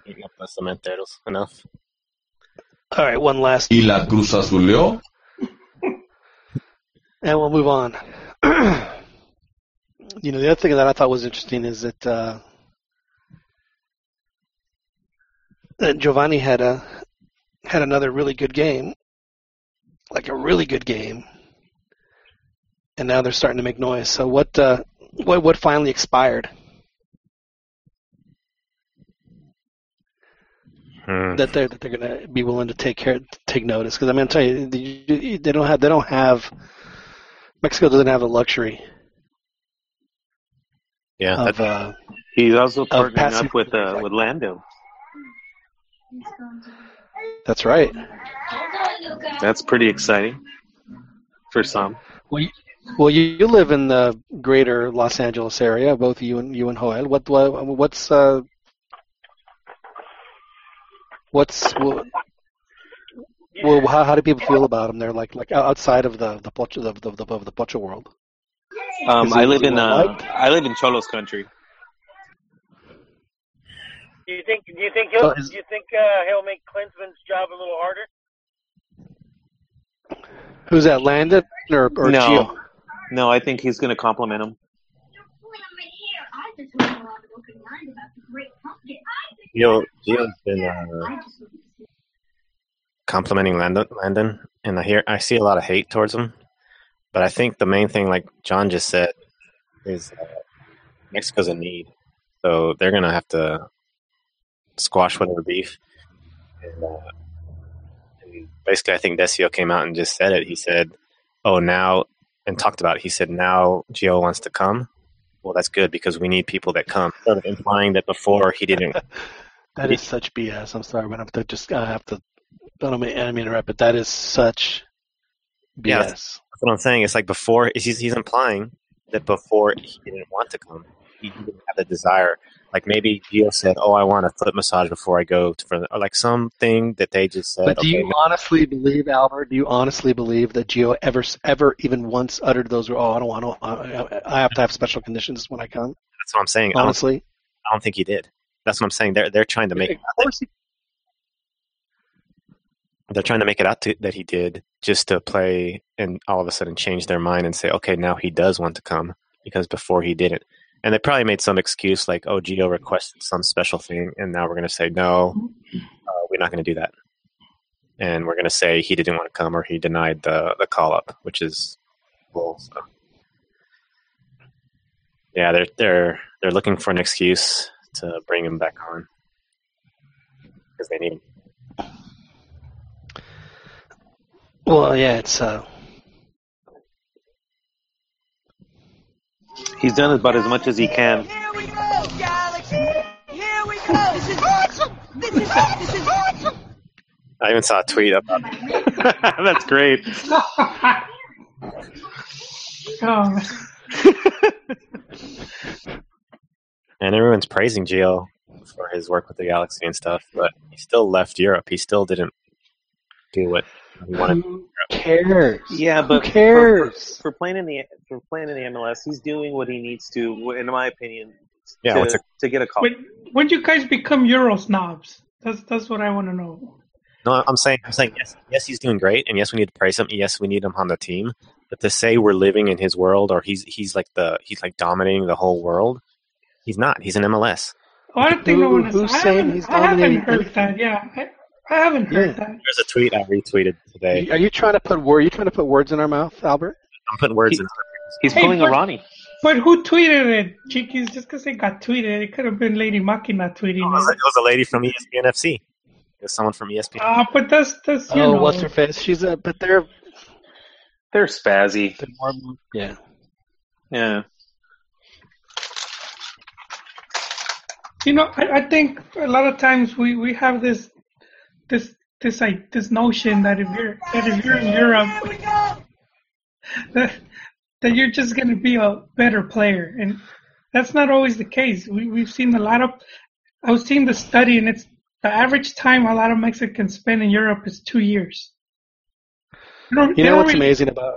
beaten up the Cementeros enough. All right, one last, Y la Cruz Azuleó. and we'll move on. you know, the other thing that I thought was interesting is that uh, that Giovanni had a had another really good game, like a really good game, and now they're starting to make noise. So what uh, what what finally expired Hmm. that they're that they're going to be willing to take care take notice? Because I mean, I tell you, they they don't have they don't have Mexico doesn't have the luxury Yeah, of uh, He's also partnering passing- up with uh, with Lando. that's right. That's pretty exciting for some. Well, you, well, you, you live in the greater Los Angeles area, both you and you and Joel. What, what what's uh, what's well, well how, how do people feel about them? They're like like outside of the the Pocho, the, the, the, of the Pocho world. Um, I live in uh? I live in Xolos country. Do you think? Do you think he'll? Is- do you think uh, he'll make Klinsmann's job a little harder? Who's that, Landon or, or no, Gio? no, I think he's going to compliment him. Gio, Gio's been uh, complimenting Landon, Landon, and I hear I see a lot of hate towards him. But I think the main thing, like John just said, is uh, Mexico's in need, so they're gonna have to squash whatever beef. And, uh, and basically, I think Decio came out and just said it. He said, "Oh, now," and talked about. It. He said, "Now Gio wants to come." Well, that's good because we need people that come. Sort of implying that before he didn't. That is such BS. I'm sorry, but I have to just I have to. I don't mean, I mean to interrupt, but that is such BS. Yeah, that's what I'm saying. It's like before he's he's implying that before he didn't want to come, he didn't have the desire. Like maybe Gio said, "Oh, I want a foot massage before I go to," for, or like something that they just said. But do okay, you honestly believe, Albert? Do you honestly believe that Gio ever, ever, even once uttered those? Oh, I don't want to. I, I have to have special conditions when I come. That's what I'm saying. I don't- Honestly, I don't think he did. That's what I'm saying. They're they're trying to make of course he they're trying to make it out to, that he did just to play and all of a sudden change their mind and say, okay, now he does want to come because before he didn't. And they probably made some excuse like, oh, Gio requested some special thing, and now we're going to say no, uh, we're not going to do that, and we're going to say he didn't want to come or he denied the the call up, which is bull. So. Yeah, they're they're they're looking for an excuse to bring him back on because they need him. Well, yeah, it's uh, He's done about as much as he can. Here we go, Galaxy. Here we go. This is awesome. This is this is awesome. I even saw a tweet about it. That's great. Oh, and everyone's praising Gio for his work with the Galaxy and stuff, but he still left Europe. He still didn't do what he wanted. who cares? Yeah, but for- cares? For, for playing in the for playing in the MLS, he's doing what he needs to, in my opinion, Yeah, to, what's a- to get a call. when when you guys become Euro snobs? That's that's what I want to know. No, I'm saying, I'm saying, yes, yes, he's doing great, and yes, we need to praise him. Yes, we need him on the team. But to say we're living in his world, or he's he's like the he's like dominating the whole world, he's not. He's an MLS. Oh, I don't think no one is. who's I saying haven't, he's I haven't dominating heard that. Yeah, I, I haven't heard that. There's a tweet I retweeted today. Are you trying to put word? Are you trying to put words in our mouth, Albert? I'm putting words He- in. He's Hey, pulling a Ronnie. But who tweeted it, Chiquis? Just because it got tweeted, it could have been Lady Machina tweeting It was, it. it was a lady from ESPN FC. It was someone from ESPN. Ah, but that's that's you oh, know. what's her face? She's a. But they're They're spazzy. they're more. Yeah. Yeah. You know, I, I think a lot of times we, we have this this this like this notion that if you're that if you're in Europe that that you're just gonna be a better player and that's not always the case. We we've seen a lot of I was seeing the study and it's the average time a lot of Mexicans spend in Europe is two years. They don't- You know what's really- amazing about?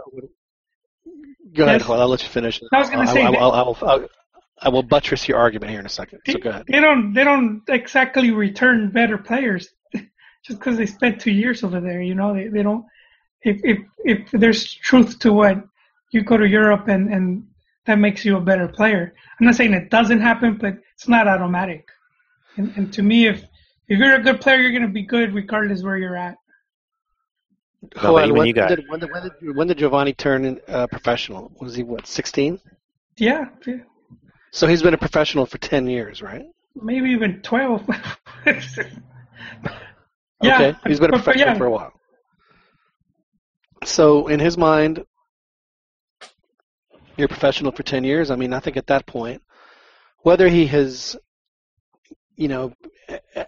Go ahead, Yes. Joel. I'll let you finish. I was gonna say I, that- I'll, I'll, I'll, I will buttress your argument here in a second. So go ahead. They don't they don't exactly return better players just because they spent two years over there. You know, they they don't. If if if there's truth to what you go to Europe and and that makes you a better player. I'm not saying it doesn't happen, but it's not automatic. And and to me, if if you're a good player, you're gonna be good regardless where you're at. No, Joel, but even when, you got- did, when, did, when, did, when did Giovanni turn uh, professional? Was he what 16? Yeah, yeah, So he's been a professional for 10 years, right? maybe even twelve. okay, he's been a professional yeah. for a while. So in his mind, you're a professional for 10 years. I mean, I think at that point, whether he has, you know,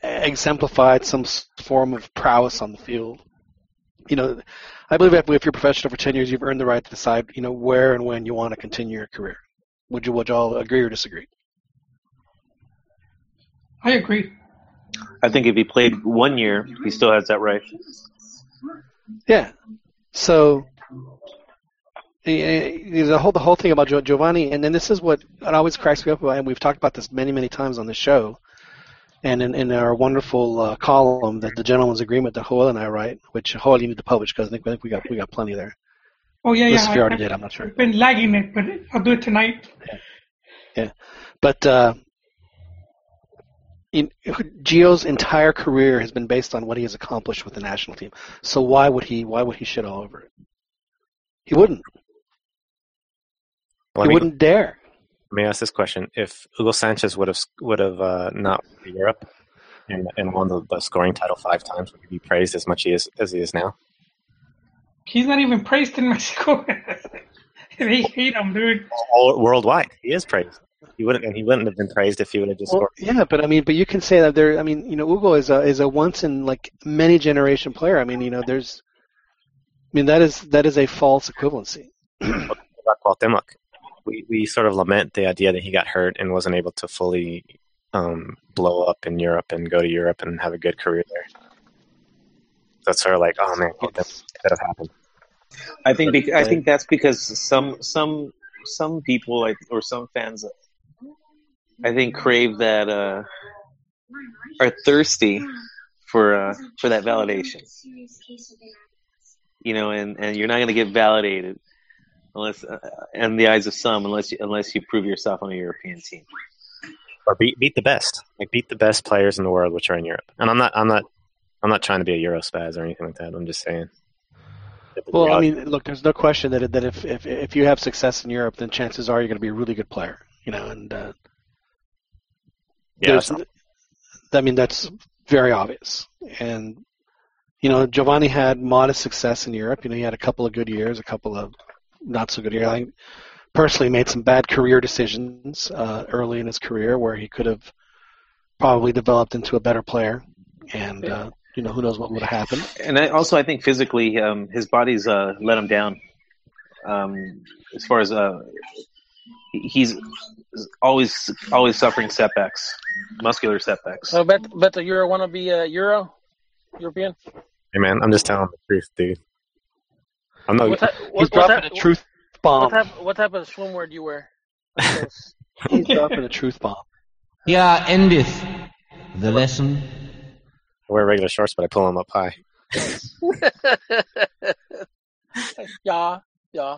exemplified some form of prowess on the field, you know, I believe if, if you're a professional for 10 years, you've earned the right to decide, you know, where and when you want to continue your career. Would you, would you all agree or disagree? I agree. I think if he played one year, he still has that right. Yeah. So eh, eh, the whole the whole thing about Giovanni, and then this is what it always cracks me up about, and we've talked about this many many times on the show, and in, in our wonderful uh, column that the gentleman's agreement that Joel and I write, which Joel you need to publish because I think, I think we got we got plenty there. Oh yeah, Unless yeah. if you already I, did, I'm not sure. I've been lagging it, but I'll do it tonight. Yeah, but uh, in, Gio's entire career has been based on what he has accomplished with the national team. So why would he why would he shit all over it? He wouldn't. Well, he mean, wouldn't dare. Let me ask this question: If Hugo Sanchez would have would have uh, not went to Europe and, and won the, the scoring title five times, would he be praised as much he is, as he is now? He's not even praised in Mexico. they hate him, dude. All, worldwide, he is praised. He wouldn't, and he wouldn't have been praised if he would have just Well, scored. yeah, but I mean, but you can say that there. I mean, you know, Hugo is a is a once in like many generation player. I mean, you know, there's. I mean, that is that is a false equivalency. About Cuauhtemoc? We we sort of lament the idea that he got hurt and wasn't able to fully um, blow up in Europe and go to Europe and have a good career there. So it's sort of like, oh man, that could have happened. I think bec- I think that's because some some some people like or some fans I think crave that uh are thirsty for uh for that validation. You know, and and you're not going to get validated unless uh, in the eyes of some unless you, unless you prove yourself on a European team. or beat beat the best, like beat the best players in the world, which are in Europe. And I'm not I'm not I'm not trying to be a Euro spaz or anything like that. I'm just saying. that the Well, I mean, look, there's no question that that if if if you have success in Europe, then chances are you're going to be a really good player. You know, and uh, yeah, I mean, that's very obvious. And you know, Giovanni had modest success in Europe. You know, he had a couple of good years, a couple of not so good years. I personally made some bad career decisions uh, early in his career where he could have probably developed into a better player. And uh, you know, who knows what would have happened. And I, also, I think physically, um, his body's uh, let him down. Um, as far as uh, he's always always suffering setbacks, muscular setbacks. So, Bet, Beto, you want to be a uh, Euro, European? hey man, I'm just telling the truth, dude. I'm no. What type, He's what, what, dropping type, a truth what, bomb. type, what type of swimwear do you wear? He's dropping a truth bomb. Here endeth the lesson. I wear regular shorts, but I pull them up high. yeah, yeah.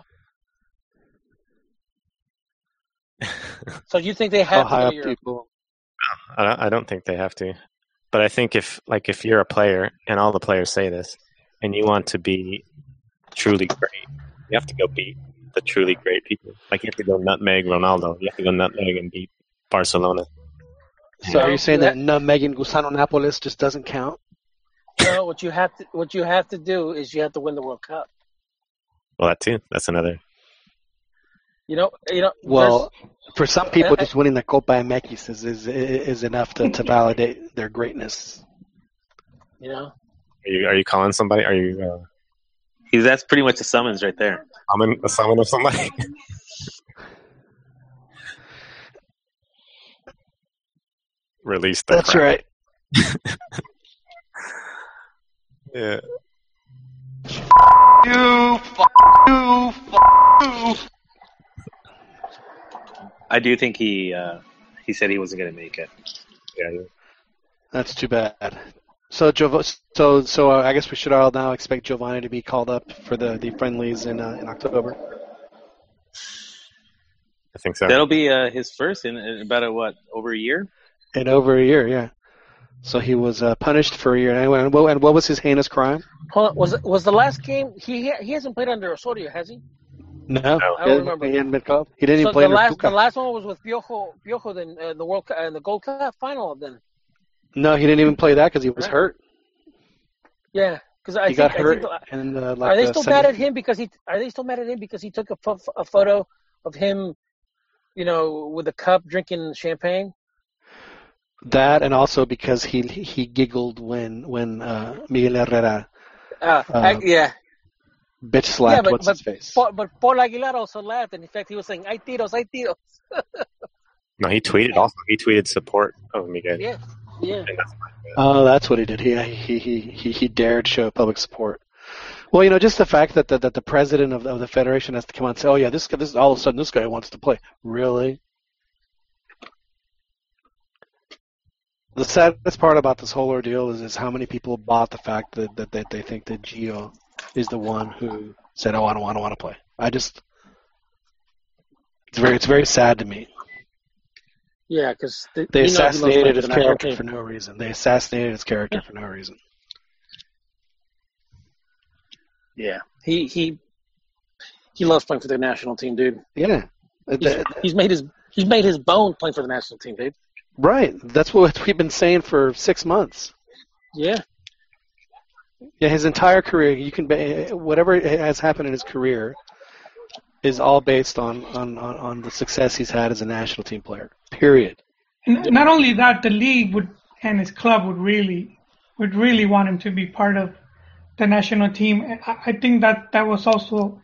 so you think they have to high to people? I don't, I don't think they have to. But I think if like if you're a player and all the players say this, and you want to be truly great, you have to go beat the truly great people. Like you have to go nutmeg Ronaldo. You have to go nutmeg and beat Barcelona. So are you saying that Megan Gusano Napolis just doesn't count? No, what you have to what you have to do is you have to win the World Cup. Well, that too. That's another. You know, you know. Well, for some people, Uh, just winning the Copa MX is is, is enough to, to validate their greatness. you know, Are you are you calling somebody? Are you uh, He's that's pretty much a summons right there. summon a summon of somebody? Release the. That's crowd. right. Yeah. You, you, you. I do think he uh, he said he wasn't going to make it. Yeah. yeah. That's too bad. So, Giov- so, so uh, I guess we should all now expect Giovanni to be called up for the, the friendlies in uh, in October. I think so. That'll be uh, his first in, in about a what over a year. In over a year, yeah. So he was uh, punished for a year. And what, and what- and what was his heinous crime? hold on. Was was the last game? He he hasn't played under Osorio, has he? No, No. I he don't didn't- remember. He hadn't been called. He didn't So even play the under last Cuca. the last one was with Piojo Piojo then uh, the World Cup uh, the Gold Cup final then. No, he didn't even play that because he was Right. hurt. Yeah, because I he think, got I hurt. think and uh, like are they the still semi- mad at him because he are they still mad at him because he took a, pho- a photo of him, you know, with a cup drinking champagne? That and also because he he giggled when when uh, Miguel Herrera Uh, I, yeah, bitch slapped yeah, but what's but, his face. Paul, but Paul Aguilar also laughed, and in fact, he was saying "Ay tiros, ay tiros." No, he tweeted also. He tweeted support of Miguel. yeah, yeah. That's Oh, that's what he did. He he he he, he dared show public support. Well, you know, just the fact that the, that the president of the, of the federation has to come out and say, "Oh yeah, this guy, this all of a sudden this guy wants to play." Really? The saddest part about this whole ordeal is, is how many people bought the fact that, that, that they think that Gio is the one who said, "Oh, I don't, I don't want to play." I just, it's very, it's very sad to me. Yeah, because They you know he loves playing assassinated his character for no reason. They assassinated his character for no reason. Yeah, he he he loves playing for the national team, dude. Yeah. He's, he's made his He's made his bone playing for the national team, dude. Right. That's what we've been saying for six months. Yeah. Yeah, his entire career, you can be, whatever has happened in his career, is all based on, on, on, on the success he's had as a national team player. Period. And not only that, the league would and his club would really would really want him to be part of the national team. I, I think that that was also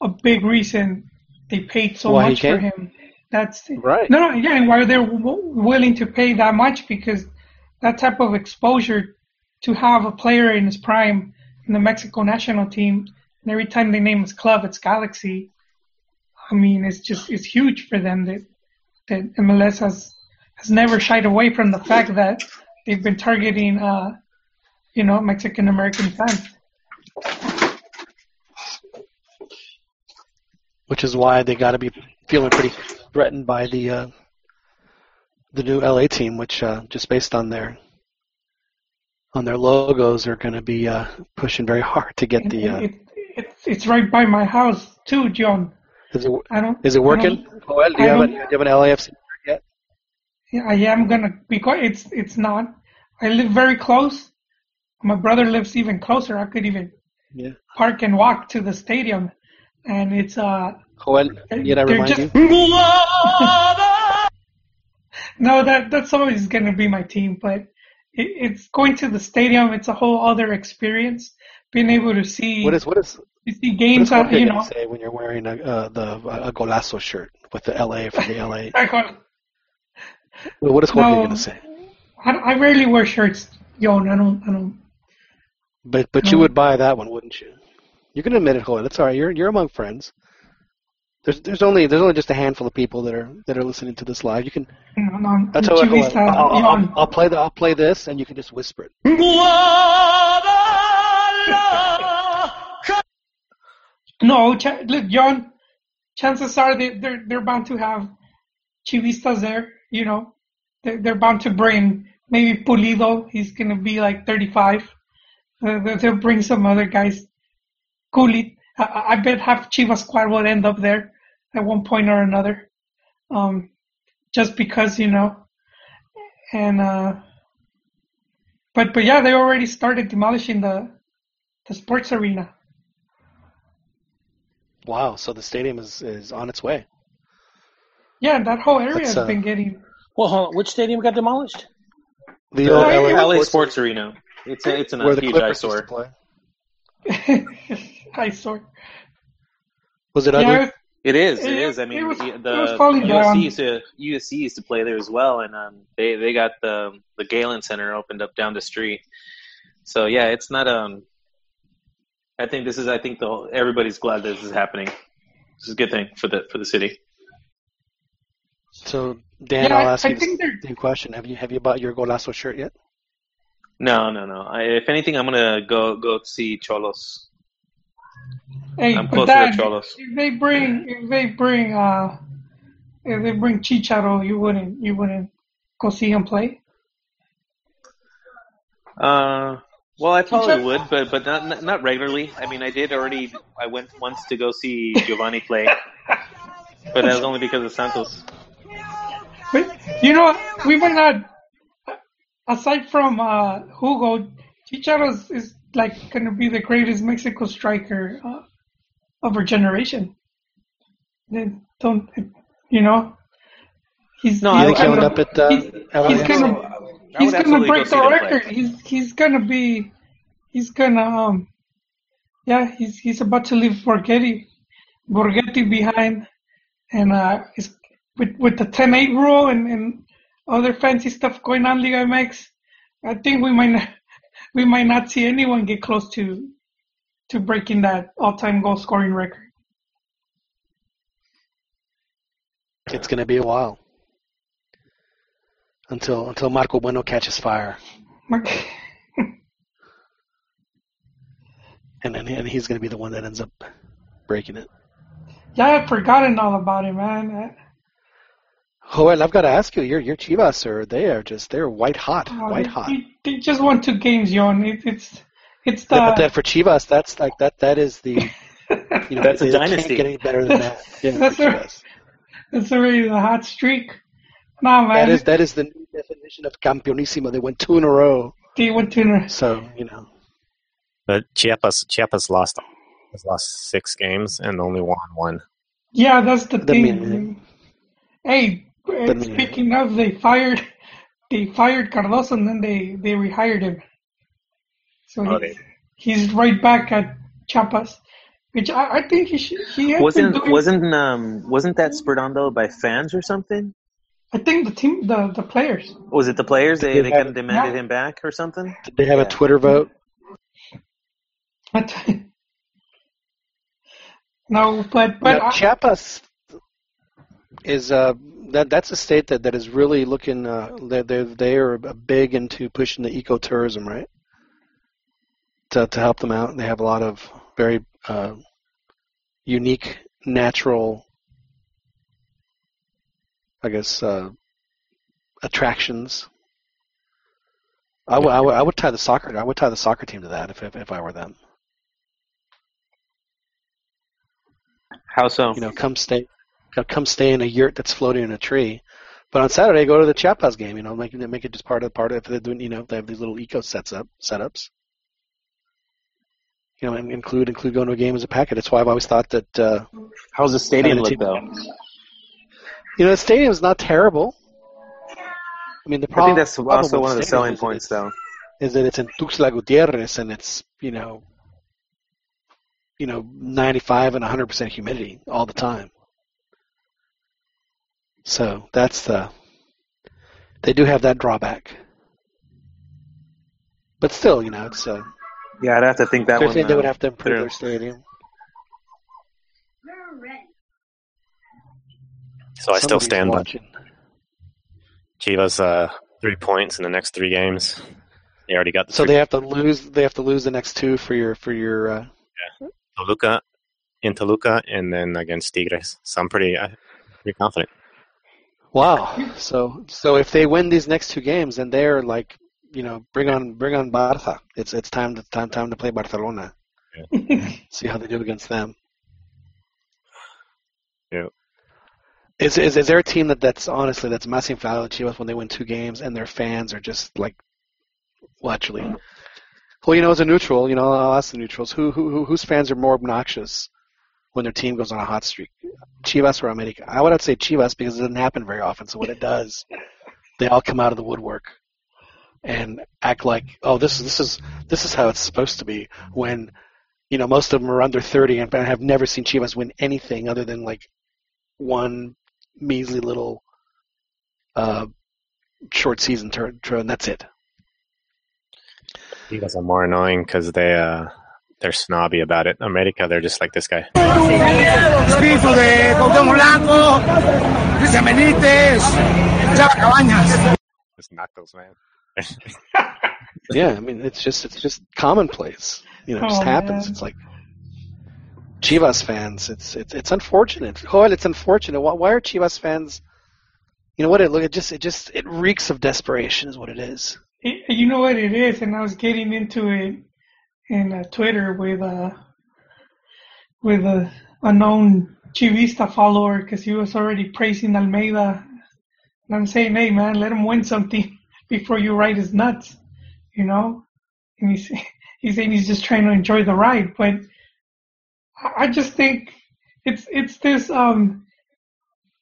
a big reason they paid so Why much for him. That's Right. No, no, yeah, and why they're w- willing to pay that much because that type of exposure to have a player in his prime in the Mexico national team, and every time they name his club, it's Galaxy. I mean, it's just it's huge for them that that MLS has has never shied away from the fact that they've been targeting, uh, you know, Mexican American fans. Which is why they got to be feeling pretty threatened by the uh, the new LA team, which uh, just based on their on their logos are going to be uh, pushing very hard to get the. Uh, It, it's it's right by my house too, John. is it I don't. is it working? Joel, do you have, a, do you have an LAFC yet? Yeah, I am gonna because it's it's not. I live very close. My brother lives even closer. I could even Yeah. park and walk to the stadium, and it's uh. Joel, did I remind just- you? no, that that's always gonna be my team, but it, it's going to the stadium. It's a whole other experience. Being able to see What is what is you see what games, is that, Jorge you know. say when you're wearing a uh, the a golazo shirt with the LA from the LA? I got- Well, what is Jorge No. gonna say? I, I rarely wear shirts, yo. and I don't. I don't. But but you would buy that one, wouldn't you? You can admit it, Joel. It's all right. You're you're among friends. There's there's only there's only just a handful of people that are that are listening to this live. You can. No, no, I'm That's all right. Joel. Chivista, I'll, I'll, I'll, I'll play the I'll play this, and you can just whisper it. No, ch- look, John. Chances are they they're they're bound to have Chivistas there. You know, they're, they're bound to bring maybe Pulido. He's gonna be like 35. Uh, they- they'll bring some other guys. I I bet half Chivas squad will end up there at one point or another. Um, just because you know, and uh, but but yeah, they already started demolishing the the sports arena. Wow. So the stadium is is on its way. Yeah, that whole area That's, has uh, been getting. Well, hold on. Which stadium got demolished? The The old LA, LA Sports, Sports Arena. It's a, it's an, where a the huge Clippers eyesore. play. eyesore. Was it Yeah, ugly? it- It is. It It- is. I mean, the it was falling down. USC used to USC used to play there as well, and um, they they got the the Galen Center opened up down the street. So yeah, it's not um. I think this is. I think the whole, everybody's glad this is happening. This is a good thing for the for the city. So Dan, Yeah, I'll ask I you think the same question. Have you have you bought your golazo shirt yet? No, no, no. I, if anything, I'm gonna go go see Xolos. Hey, I'm but Dad, to Xolos. if they bring, if they bring, uh, if they bring Chicharo, you wouldn't, you wouldn't go see him play. Uh, well, I probably would, but but not not- not regularly. I mean, I did already. I went once to go see Giovanni play, but that was only because of Santos. But you know, we were not. Aside from uh, Hugo, Chicharo is, is like going to be the greatest Mexico striker uh, of our generation. They don't, you know, he's No, he's I- think he'll gonna- end up at uh, he's, he's gonna he's gonna break go the them play. record. He's he's gonna be he's gonna um yeah he's he's about to leave Borgetti Borgetti behind and uh is with with the 10-8 rule and, and other fancy stuff going on Liga MX. I think we might not, we might not see anyone get close to to breaking that all-time goal scoring record. It's going to be a while until until Marco Bueno catches fire, and then and he's going to be the one that ends up breaking it. Yeah, I'd forgotten all about it, man. Uh, Joel, I've got to ask you, your your Chivas are they are just they're white hot, Uh, white they, hot. They, they just won two games, Yon. It, it's it's the Yeah, but that for Chivas, that's like that that is the you know That's a dynasty. Can't get any better than that. Yeah, That's for a- Chivas. That's already the hot streak. Nah, man. That is that is the new definition of campeonísimo. They went two in a row. They went two in a row. So you know. But Chiapas Chiapas lost has lost six games and only won one. Yeah, that's the Doesn't thing. mean. Hey, Doesn't mean speaking of, they fired they fired Carlos and then they they rehired him. So Oh, he's, he's right back at Chiapas, which I, I think he should, he has been Wasn't doing. wasn't um wasn't that spurred on though by fans or something? I think the team, the the players. Was it the players? They Did they they kind of demanded Yeah. him back or something. Did they have a Twitter vote? no, but but Now, I- Chiapas is uh that that's a state that, that is really looking uh they're they're they are big into pushing the ecotourism right? To to help them out. They have a lot of very uh unique natural I guess uh attractions. I would I would I would tie the soccer I would tie the soccer team to that if if, if I were them. How so? you know, come stay, come- come stay in a yurt that's floating in a tree. But on Saturday, go to the Chiapas game. You know, make it make it just part of the part of if they're doing. You know, if they have these little eco sets up setups. You know, include include going to a game as a packet. That's why I've always thought that. Uh, How's the stadium look though? You know, the stadium's not terrible. I mean, the problem. I think that's also one of the stadium selling is points though. is that it's in Tuxtla Gutierrez and it's you know, you know, 95 and 100 percent humidity all the time. So that's the. They do have that drawback, but still, you know, it's. Uh, Yeah, I'd have to think that one. think they would uh, have to improve their stadium. So I still Somebody's stand by. Chivas uh, three points in the next three games. They already got the So they have to lose. They have to lose the next two for your for your. Uh, Toluca in Toluca and then against Tigres. So I'm pretty uh, pretty confident. Wow. So so if they win these next two games, then they're like, you know, bring on bring on Barca. It's it's time to time time to play Barcelona. See how they do against them. Yeah. Is, is is there a team that that's honestly that's más inflado Chivas when they win two games and their fans are just like, well, actually, well, you know, as a neutral, you know, I'll ask the neutrals who who who- whose fans are more obnoxious when their team goes on a hot streak, Chivas or America? I would to say Chivas because it doesn't happen very often. So when it does, they all come out of the woodwork and act like, oh, this is this is this is how it's supposed to be. When you know most of them are under thirty and I have never seen Chivas win anything other than like one measly little uh, short season turn, and that's it. Chivas are more annoying because they uh, they're snobby about it. America, they're just like this guy. Espíritu de Cuauhtémoc Blanco, Cristian Benítez, Chava Cabañas. Just knuckles, man. yeah, I mean it's just it's just commonplace. You know, it just Oh, happens. man. It's like Chivas fans. It's it's it's unfortunate. Joel, it's unfortunate. Why, why are Chivas fans? You know what? It look it just it just it reeks of desperation, is what it is. It- you know what it is, and I was getting into it in uh, Twitter with a with a unknown Chivista follower because he was already praising Almeyda, and I'm saying, hey man, let him win something before you ride his nuts, you know. And he's he's saying he's just trying to enjoy the ride, but I just think it's it's this um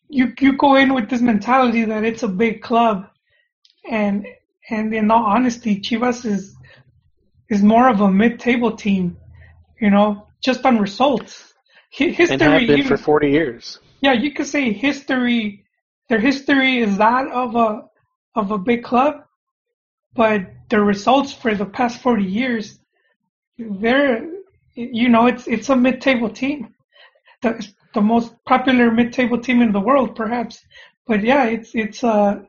you you go in with this mentality that it's a big club and and in all honesty, Chivas is is more of a mid-table team, you know, just on results. History, and have been for 40 years. yeah, you could say history. Their history is that of a of a big club, but the results for the past forty years, they're you know it's it's a mid-table team, the the most popular mid-table team in the world, perhaps. But yeah, it's it's uh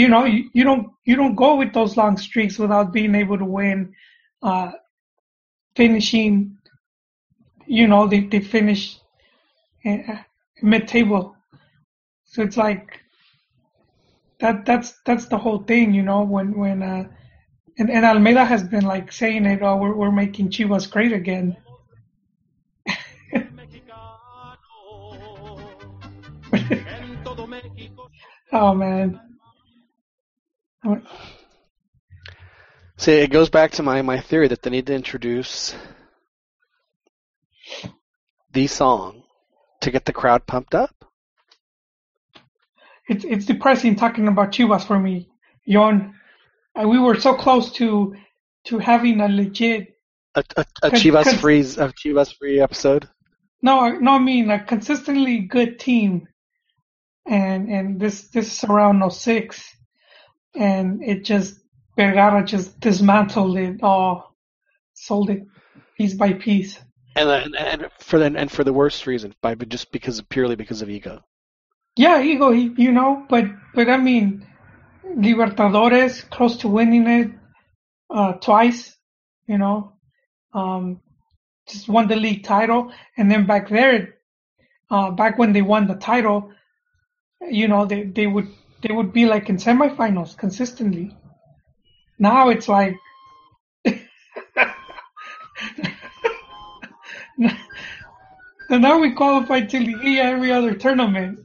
you know you, you don't you don't go with those long streaks without being able to win, uh, finishing. You know they they finish uh, mid-table. So it's like that. That's that's the whole thing, you know. When when uh, and, and Almeyda has been like saying it. Oh, we're we're making Chivas great again. oh man. See, it goes back to my, my theory that they need to introduce the song to get the crowd pumped up. It's it's depressing talking about Chivas for me, Yon. Uh, we were so close to to having a legit A, a, a Chivas con- free a Chivas free episode. no no I mean a consistently good team, and and this this is around 06, and it just Vergara just dismantled it all, sold it piece by piece. And, and and for the, and for the worst reason, by just because purely because of ego. Yeah, ego, you know, but but I mean, Libertadores, close to winning it uh, twice, you know, um, just won the league title, and then back there, uh, back when they won the title, you know, they they would they would be like in semifinals consistently. Now it's like. And now we qualify to Liguilla every other tournament.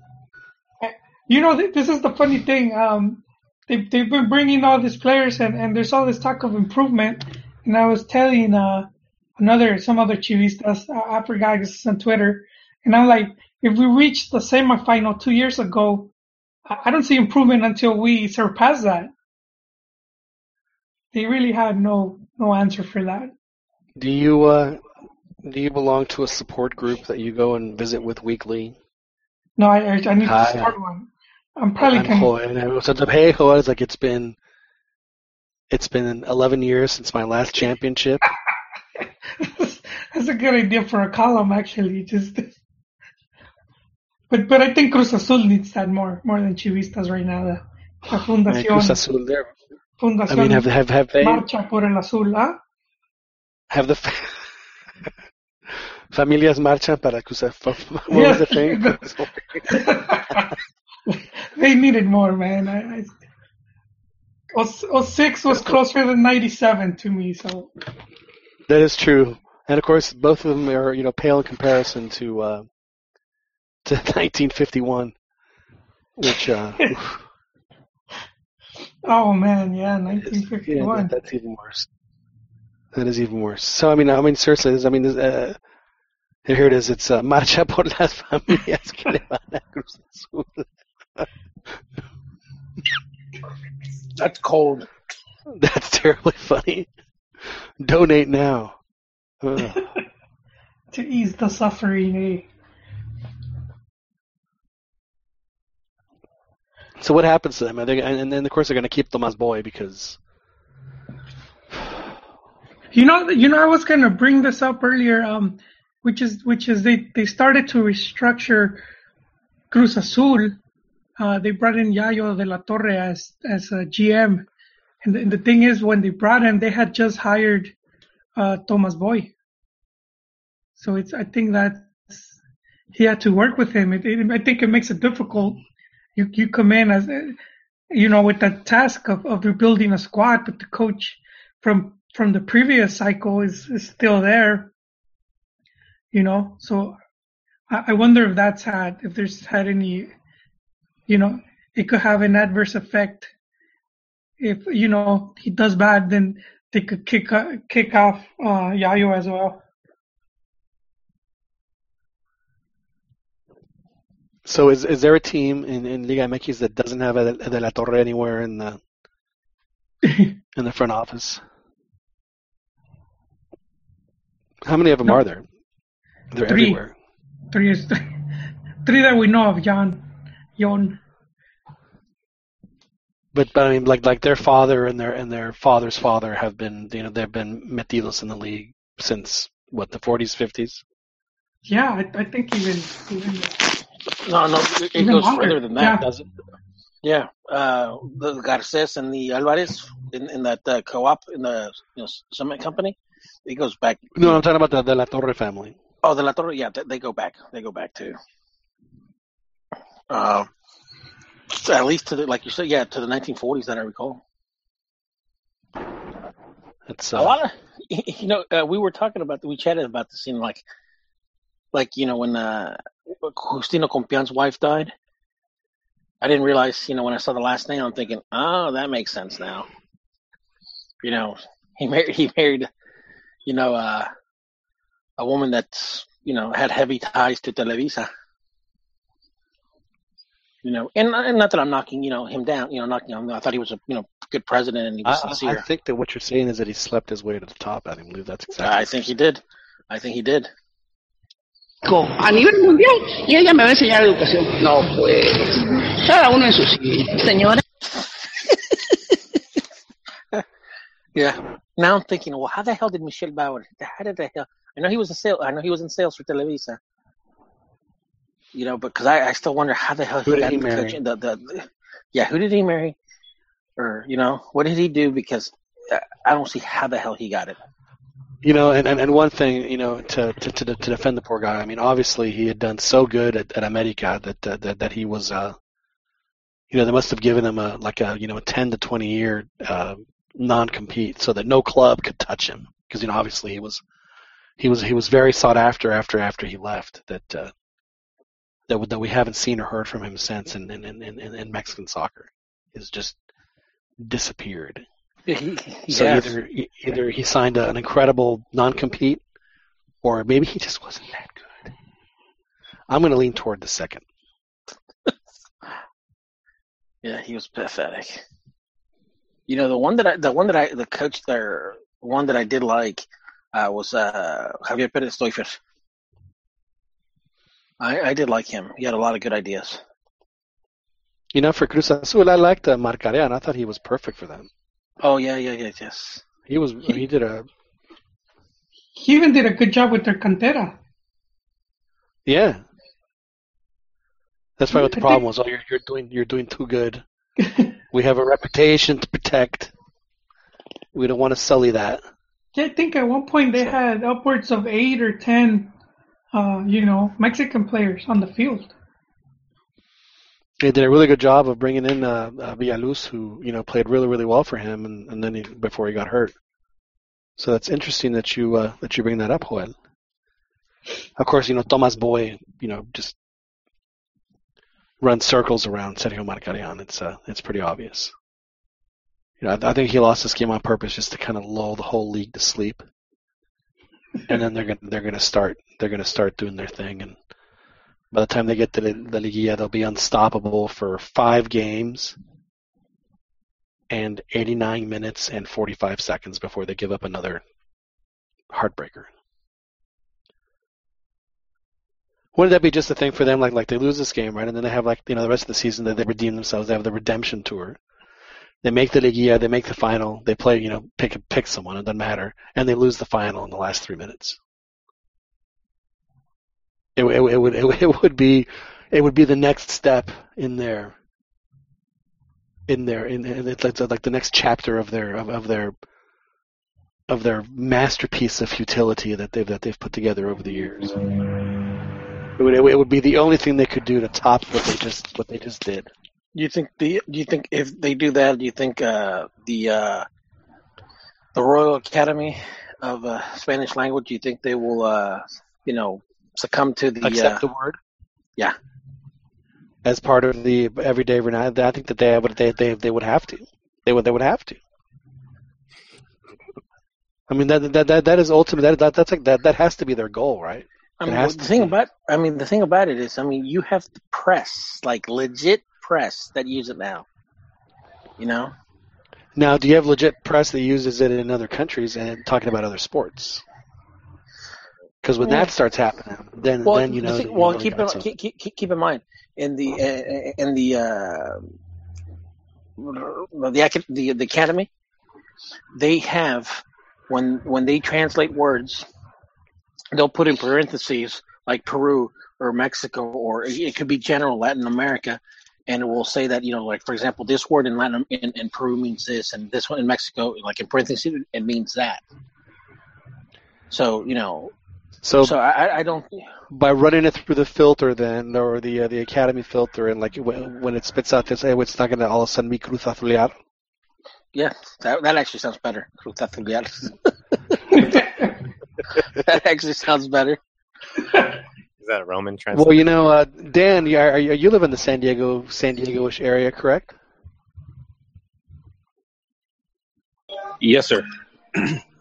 You know, this is the funny thing. Um, they, they've been bringing all these players, and, and there's all this talk of improvement. And I was telling uh, another, some other Chivistas, I forgot this is on Twitter, and I'm like, if we reached the semifinal two years ago, I, don't see improvement until we surpass that. They really had no no answer for that. Do you uh do you belong to a support group that you go and visit with weekly? No, I, I need Hi. to start one. I'm probably I'm joven. And so the it's like it's been it's been 11 years since my last championship. That's a good idea for a column, actually. Just, but but I think Cruz Azul needs that more more than Chivistas right now. The, Man, Fundación, Cruz Azul, they're- Fundación I mean, have have have they Marcha por el Azul, ¿ah? have the familias marchan para Cruz Azul? What was the thing? They needed more, man. I, I, oh, 06 was closer than 97 to me, so That is true, and of course, both of them are you know pale in comparison to uh, to 1951, which uh, oh man, yeah, yeah, 1951. that, that's even worse. That is even worse. So I mean, I mean, seriously, this, I mean, this, uh, here it is. It's uh, marcha por las familias que le van a Cruz Azul. That's cold. That's terribly funny. Donate now. To ease the suffering, eh? So what happens to them? Are they, and then of course they're going to keep Tomas Boy because You know, you know, I was gonna bring this up earlier, um, which is which is they they started to restructure Cruz Azul. Uh, they brought in Yayo de la Torre as as a GM, and the, and the thing is, when they brought him, they had just hired uh, Tomas Boy. So it's I think that he had to work with him. It, it, I think it makes it difficult. You you come in as you know with the task of, of rebuilding a squad, but the coach from from the previous cycle is, is still there. You know, so I, I wonder if that's had if there's had any, you know, it could have an adverse effect. If you know he does bad, then they could kick kick off uh, Yayo as well. So is is there a team in, in Liga MX that doesn't have a, a De La Torre anywhere in the in the front office? How many of them No. are there? They're Three. everywhere. Three is three three that we know of, John. Yon. But but I mean, like like their father and their and their father's father have been you know they've been metidos in the league since what the 40s 50s. Yeah, I, I think even even No, no, it, it goes longer, further than that, yeah. does it? Yeah, uh, the Garces and the Alvarez in, in that uh, co-op in the you know, cement company. It goes back. No, I'm talking about the De La Torre family. Oh, the La Torre. Yeah, they, they go back. They go back to. Uh, at least to the like you said, yeah, to the 1940s that I recall. It's A uh, lot of, you know, uh, we were talking about, we chatted about this in like, like you know when uh, Justino Compeán's wife died. I didn't realize, you know, when I saw the last name, I'm thinking, oh, that makes sense now. You know, he married, he married, you know, uh, a woman that's, you know, had heavy ties to Televisa. You know, and, and not that I'm knocking, you know, him down, you know, knocking him. I thought he was a, you know, good president and he was I, sincere. I think that what you're saying is that he slept his way to the top. I believe that's exactly. I think he did. I think he did. A nivel mundial y ella me va a enseñar educación. No, pues, cada uno en su sitio. Señora. Yeah. Now I'm thinking, well, how the hell did Michel Bauer? How did the hell? I know he was a sale. I know he was in sales for Televisa. You know, but because I, I still wonder how the hell he Who did got he the marry? The, the, the- yeah, who did he marry? Or you know, what did he do? Because uh, I don't see how the hell he got it. You know, and, and, and one thing, you know, to, to to to defend the poor guy. I mean, obviously he had done so good at, at America that, uh, that that he was, uh, you know, they must have given him a like a you know a ten to twenty year uh, non compete so that no club could touch him because you know obviously he was he was he was very sought after after after he left that uh, that that we haven't seen or heard from him since in in in, in, in Mexican soccer. He's just disappeared. He, he So has. either either he signed a, an incredible non-compete, or maybe he just wasn't that good. I'm going to lean toward the second. Yeah, he was pathetic. You know, the one that I, the one that I, the coach there, one that I did like, uh, was uh, Javier Perez Stoifer. I, I did like him. He had a lot of good ideas. You know, for Cruz Azul, I liked uh, Markarian. I thought he was perfect for them. Oh yeah, yeah, yeah, yes. He was. He did a. He even did a good job with their cantera. Yeah. That's probably what the problem was. Oh, you're you're doing you're doing too good. we have a reputation to protect. We don't want to sully that. Yeah, I think at one point they had upwards of eight or ten, uh, you know, Mexican players on the field. They did a really good job of bringing in uh, uh, Villaluz, who you know played really really well for him, and, and then he, before he got hurt. So that's interesting that you uh, that you bring that up, Joel. Of course, you know Tomas Boy, you know just runs circles around Sergio Markarian. It's uh, it's pretty obvious. You know, I, I think he lost this game on purpose just to kind of lull the whole league to sleep, and then they're gonna they're gonna start they're gonna start doing their thing, and by the time they get to the, the Liguilla, they'll be unstoppable for five games and 89 minutes and 45 seconds before they give up another heartbreaker. Wouldn't that be just a thing for them? Like, like they lose this game, right? And then they have like, you know, the rest of the season that they redeem themselves. They have the redemption tour. They make the Liguilla, they make the final, they play, you know, pick pick someone, it doesn't matter, and they lose the final in the last three minutes. It, it, it would it, it would be it would be the next step in their in their in, in it's like, like the next chapter of their of, of their of their masterpiece of futility that they've that they've put together over the years. It would, it would be the only thing they could do to top what they just what they just did. You think the? Do you think if they do that, do you think uh, the uh, the Royal Academy of uh, Spanish language? Do you think they will, uh, you know, succumb to the? Accept uh, the word Yeah. as part of the everyday renown. I think that they would they they they would have to. They would they would have to. I mean that that that, that is ultimate. That, that that's like that that has to be their goal, right? I mean, the thing be. about I mean the thing about it is, I mean, you have the press, like legit press that use it now. You know, Now, do you have legit press that uses it in other countries and talking about other sports? Because when that starts happening, then well, then you know. thing- well, really keep in, keep, keep keep in mind in the uh, in the uh, the the the academy, they have when when they translate words, they'll put in parentheses like Peru or Mexico or it could be general Latin America, and it will say that you know like for example this word in Latin in, in Peru means this and this one in Mexico like in parentheses it means that. So you know, So, so I I- I don't. by running it through the filter, then or the uh, the academy filter, and like when, when it spits out this, hey, it's not going to all of a sudden be Cruz Azulear. Yeah, that that actually sounds better. Cruz Azulear. that actually sounds better. Is that a Roman translation? Well, you know, uh, Dan, you, are, you, you live in the San Diego, San Diego-ish area, correct? Yes, sir.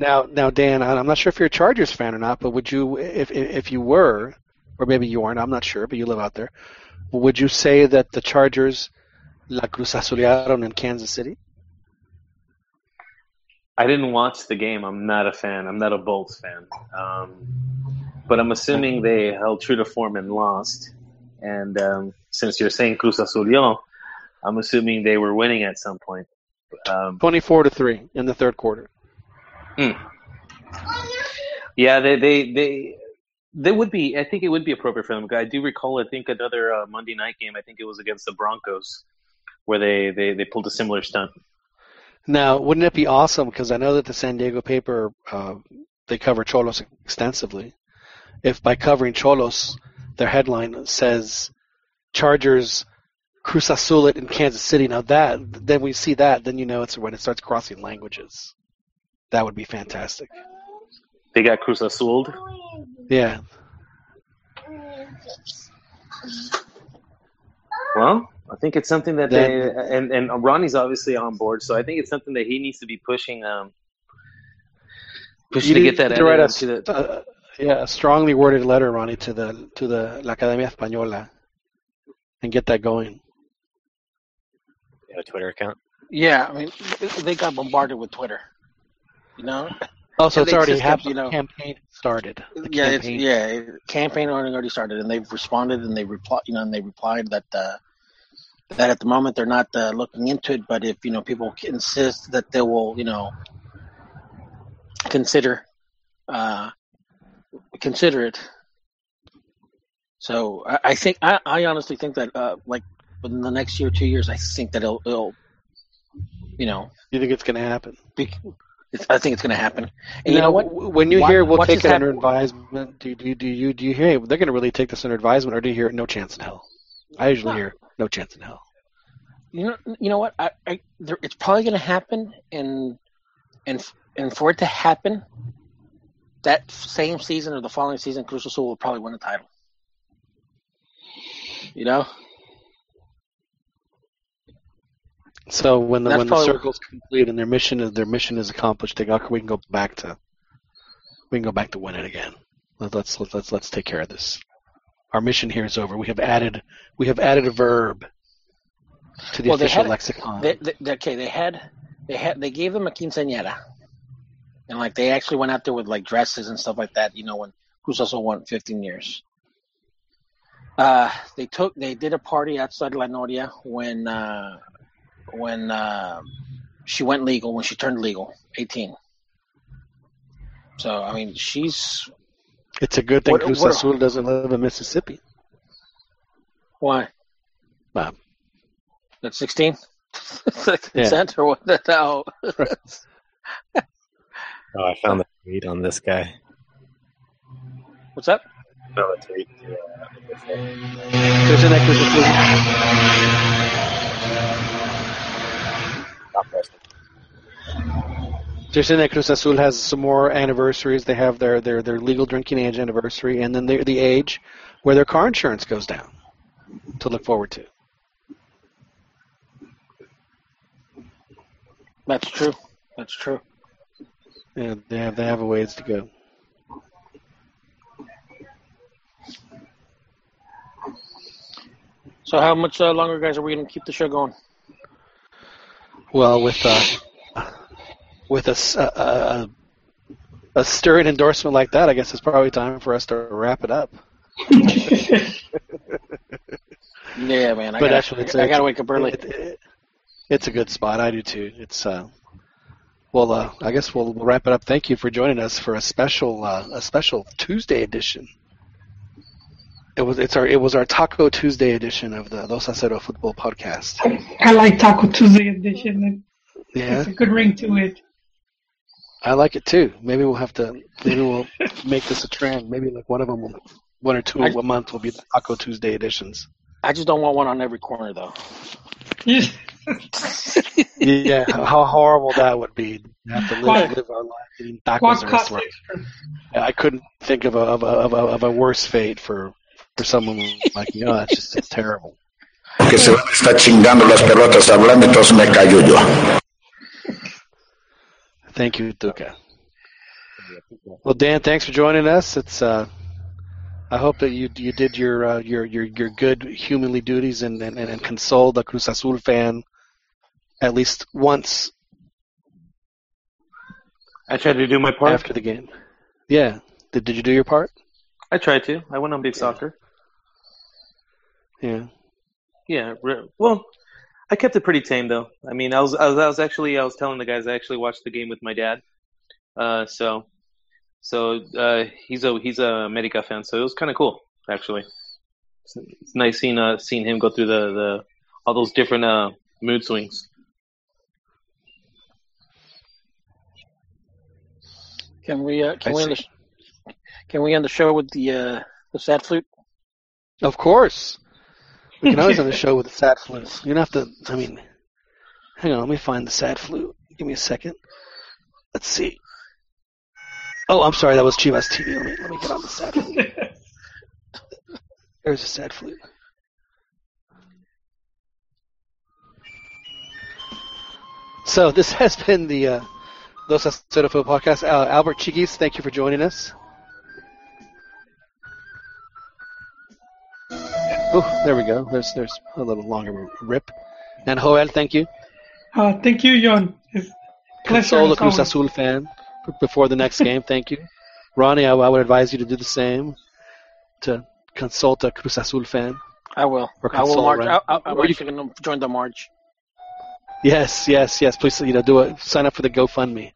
Now, now, Dan, I'm not sure if you're a Chargers fan or not, but would you, if if you were, or maybe you aren't, I'm not sure, but you live out there, would you say that the Chargers la Cruz Azulearon in Kansas City? I didn't watch the game. I'm not a fan. I'm not a Bolts fan. Um, but I'm assuming they held true to form and lost. And um, since you're saying Cruz Azul, I'm assuming they were winning at some point. Um, 24 to three in the third quarter. Hmm. Yeah, they, they they they would be. I think it would be appropriate for them. I do recall. I think another uh, Monday night game. I think it was against the Broncos, where they they, they pulled a similar stunt. Now, wouldn't it be awesome? Because I know that the San Diego paper uh, they cover Xolos extensively. If by covering Xolos, their headline says Chargers Cruz Azul it in Kansas City. Now that then we see that, then you know it's when it starts crossing languages. That would be fantastic. They got Cruz Azul. Yeah. Well, I think it's something that Then- they and and Ronnie's obviously on board, so I think it's something that he needs to be pushing um pushing to get that need to write a, into the uh, yeah, a strongly worded letter, Ronnie, to the to the La Academia Española, and get that going. You have a Twitter account? Yeah, I mean, they got bombarded with Twitter. You know. Oh, it's already happened. You know, campaign started. The yeah, it's, campaign. yeah, campaign already already started, and they've responded, and they reply, you know, and they replied that uh, that at the moment they're not uh, looking into it, but if you know people insist that they will, you know, consider uh, consider it. So I, I think I, I honestly think that uh, like within the next year, two years, I think that it'll, it'll you know, You think it's going to happen? be, it's, I think it's going to happen. And you know what? When you What- hear we'll take it under advisement, do, do, do you do you hear they're going to really take this under advisement, or do you hear no chance in hell? I usually No. hear no chance in hell. You know, you know what? I, I there, it's probably going to happen, and and and for it to happen, that same season or the following season, Cruz Azul will probably win the title. You know, So when the when the circle's complete and their mission is their mission is accomplished, they go, we can go back to we can go back to winning again. Let- Let's let's let's let's take care of this. Our mission here is over. We have added we have added a verb to the well, official had lexicon. They, they, okay, they had they had they gave them a quinceañera, and like they actually went out there with like dresses and stuff like that. You know, when who's also won 15 years. Uh, they took they did a party outside La Noria when uh, when uh, she went legal when she turned legal 18. So I mean she's it's a good thing What- Cruz what- Azul doesn't live in Mississippi. why Wow. that's 16 Yeah. consent or what? That's how. Oh, I found the tweet on this guy. What's up? No, the tweet. There's an Cruz Saying that Cruz Azul has some more anniversaries. They have their, their, their legal drinking age anniversary, and then the the age where their car insurance goes down to look forward to. That's true. That's true. Yeah, they have they have a ways to go. So how much uh, longer, guys, are we going to keep the show going? Well, with uh, with a, s- a, a- a stirring endorsement like that, I guess it's probably time for us to wrap it up. Yeah, man. I But gotta, actually, it's I a- gotta wake up early. it- it- it's a good spot. I do too. It's uh, well, uh, I guess we'll, we'll wrap it up. Thank you for joining us for a special uh, a special Tuesday edition. It was it's our it was our Taco Tuesday edition of the Los Acero Football Podcast. I like Taco Tuesday edition. Yeah, It's a good ring to it. I like it too. Maybe we'll have to maybe we'll make this a trend. Maybe like one of them, will, one or two I- a month will be the Taco Tuesday editions. I just don't want one on every corner, though. yeah, how horrible that would be. To have to live, live our life eating tacos Quad in a restaurant. I couldn't think of a of a, of a of a worse fate for for someone like me. Oh, it's just it's terrible. Que se van a estar chingando las pelotas hablando, entonces me callo yo. Thank you, Duca. Well, Dan, thanks for joining us. It's uh, I hope that you you did your uh, your your your good humanly duties and, and and consoled the Cruz Azul fan at least once I tried to do my part. after the game. Yeah, did did you do your part? I tried to. I went on big soccer. Yeah. Yeah. re- Well, I kept it pretty tame though. I mean, I was, I was, I was actually, I was telling the guys I actually watched the game with my dad. Uh, so, so uh, he's a he's a America fan, so it was kind of cool actually. It's, it's nice seeing uh seeing him go through the the all those different uh mood swings. Can we uh, can I we end the, sh- can we end the show with the uh, the sad flute? Of course. We can always end the show with a sad flute. You don't have to. I mean, hang on. Let me find the sad flute. Give me a second. Let's see. Oh, I'm sorry. That was Chivas TV. Let me let me get on the sad flute. There's a sad flute. So this has been the uh, Los Astrodofo podcast. Uh, Albert Chiquis, thank you for joining us. Oh, there we go. There's there's a little longer rip. And Joel, thank you. Uh, thank you, John. It's pleasure. Console the Cruz. Azul fan before the next game. Thank you, Ronnie. I, I would advise you to do the same. To consult a Cruz Azul fan. I will. Or I will console, march. right? I, I, I'm Or you- actually going to join the march. Yes, yes, yes. Please, you know, do it. Sign up for the GoFundMe.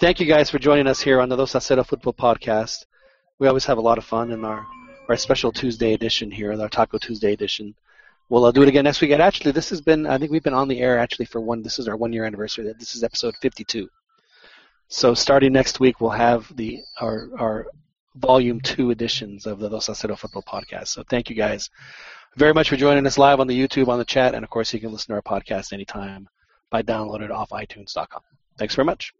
Thank you guys for joining us here on the Dos Acero Football Podcast. We always have a lot of fun in our our special Tuesday edition here, our Taco Tuesday edition. We'll uh, do it again next week. And actually, this has been, I think we've been on the air actually for one, this is our one year anniversary. This is episode 52. So starting next week, we'll have the our, our volume two editions of the Los Acero Football Podcast. So thank you guys very much for joining us live on the YouTube, on the chat, and of course, you can listen to our podcast anytime by downloading it off iTunes.com. Thanks very much.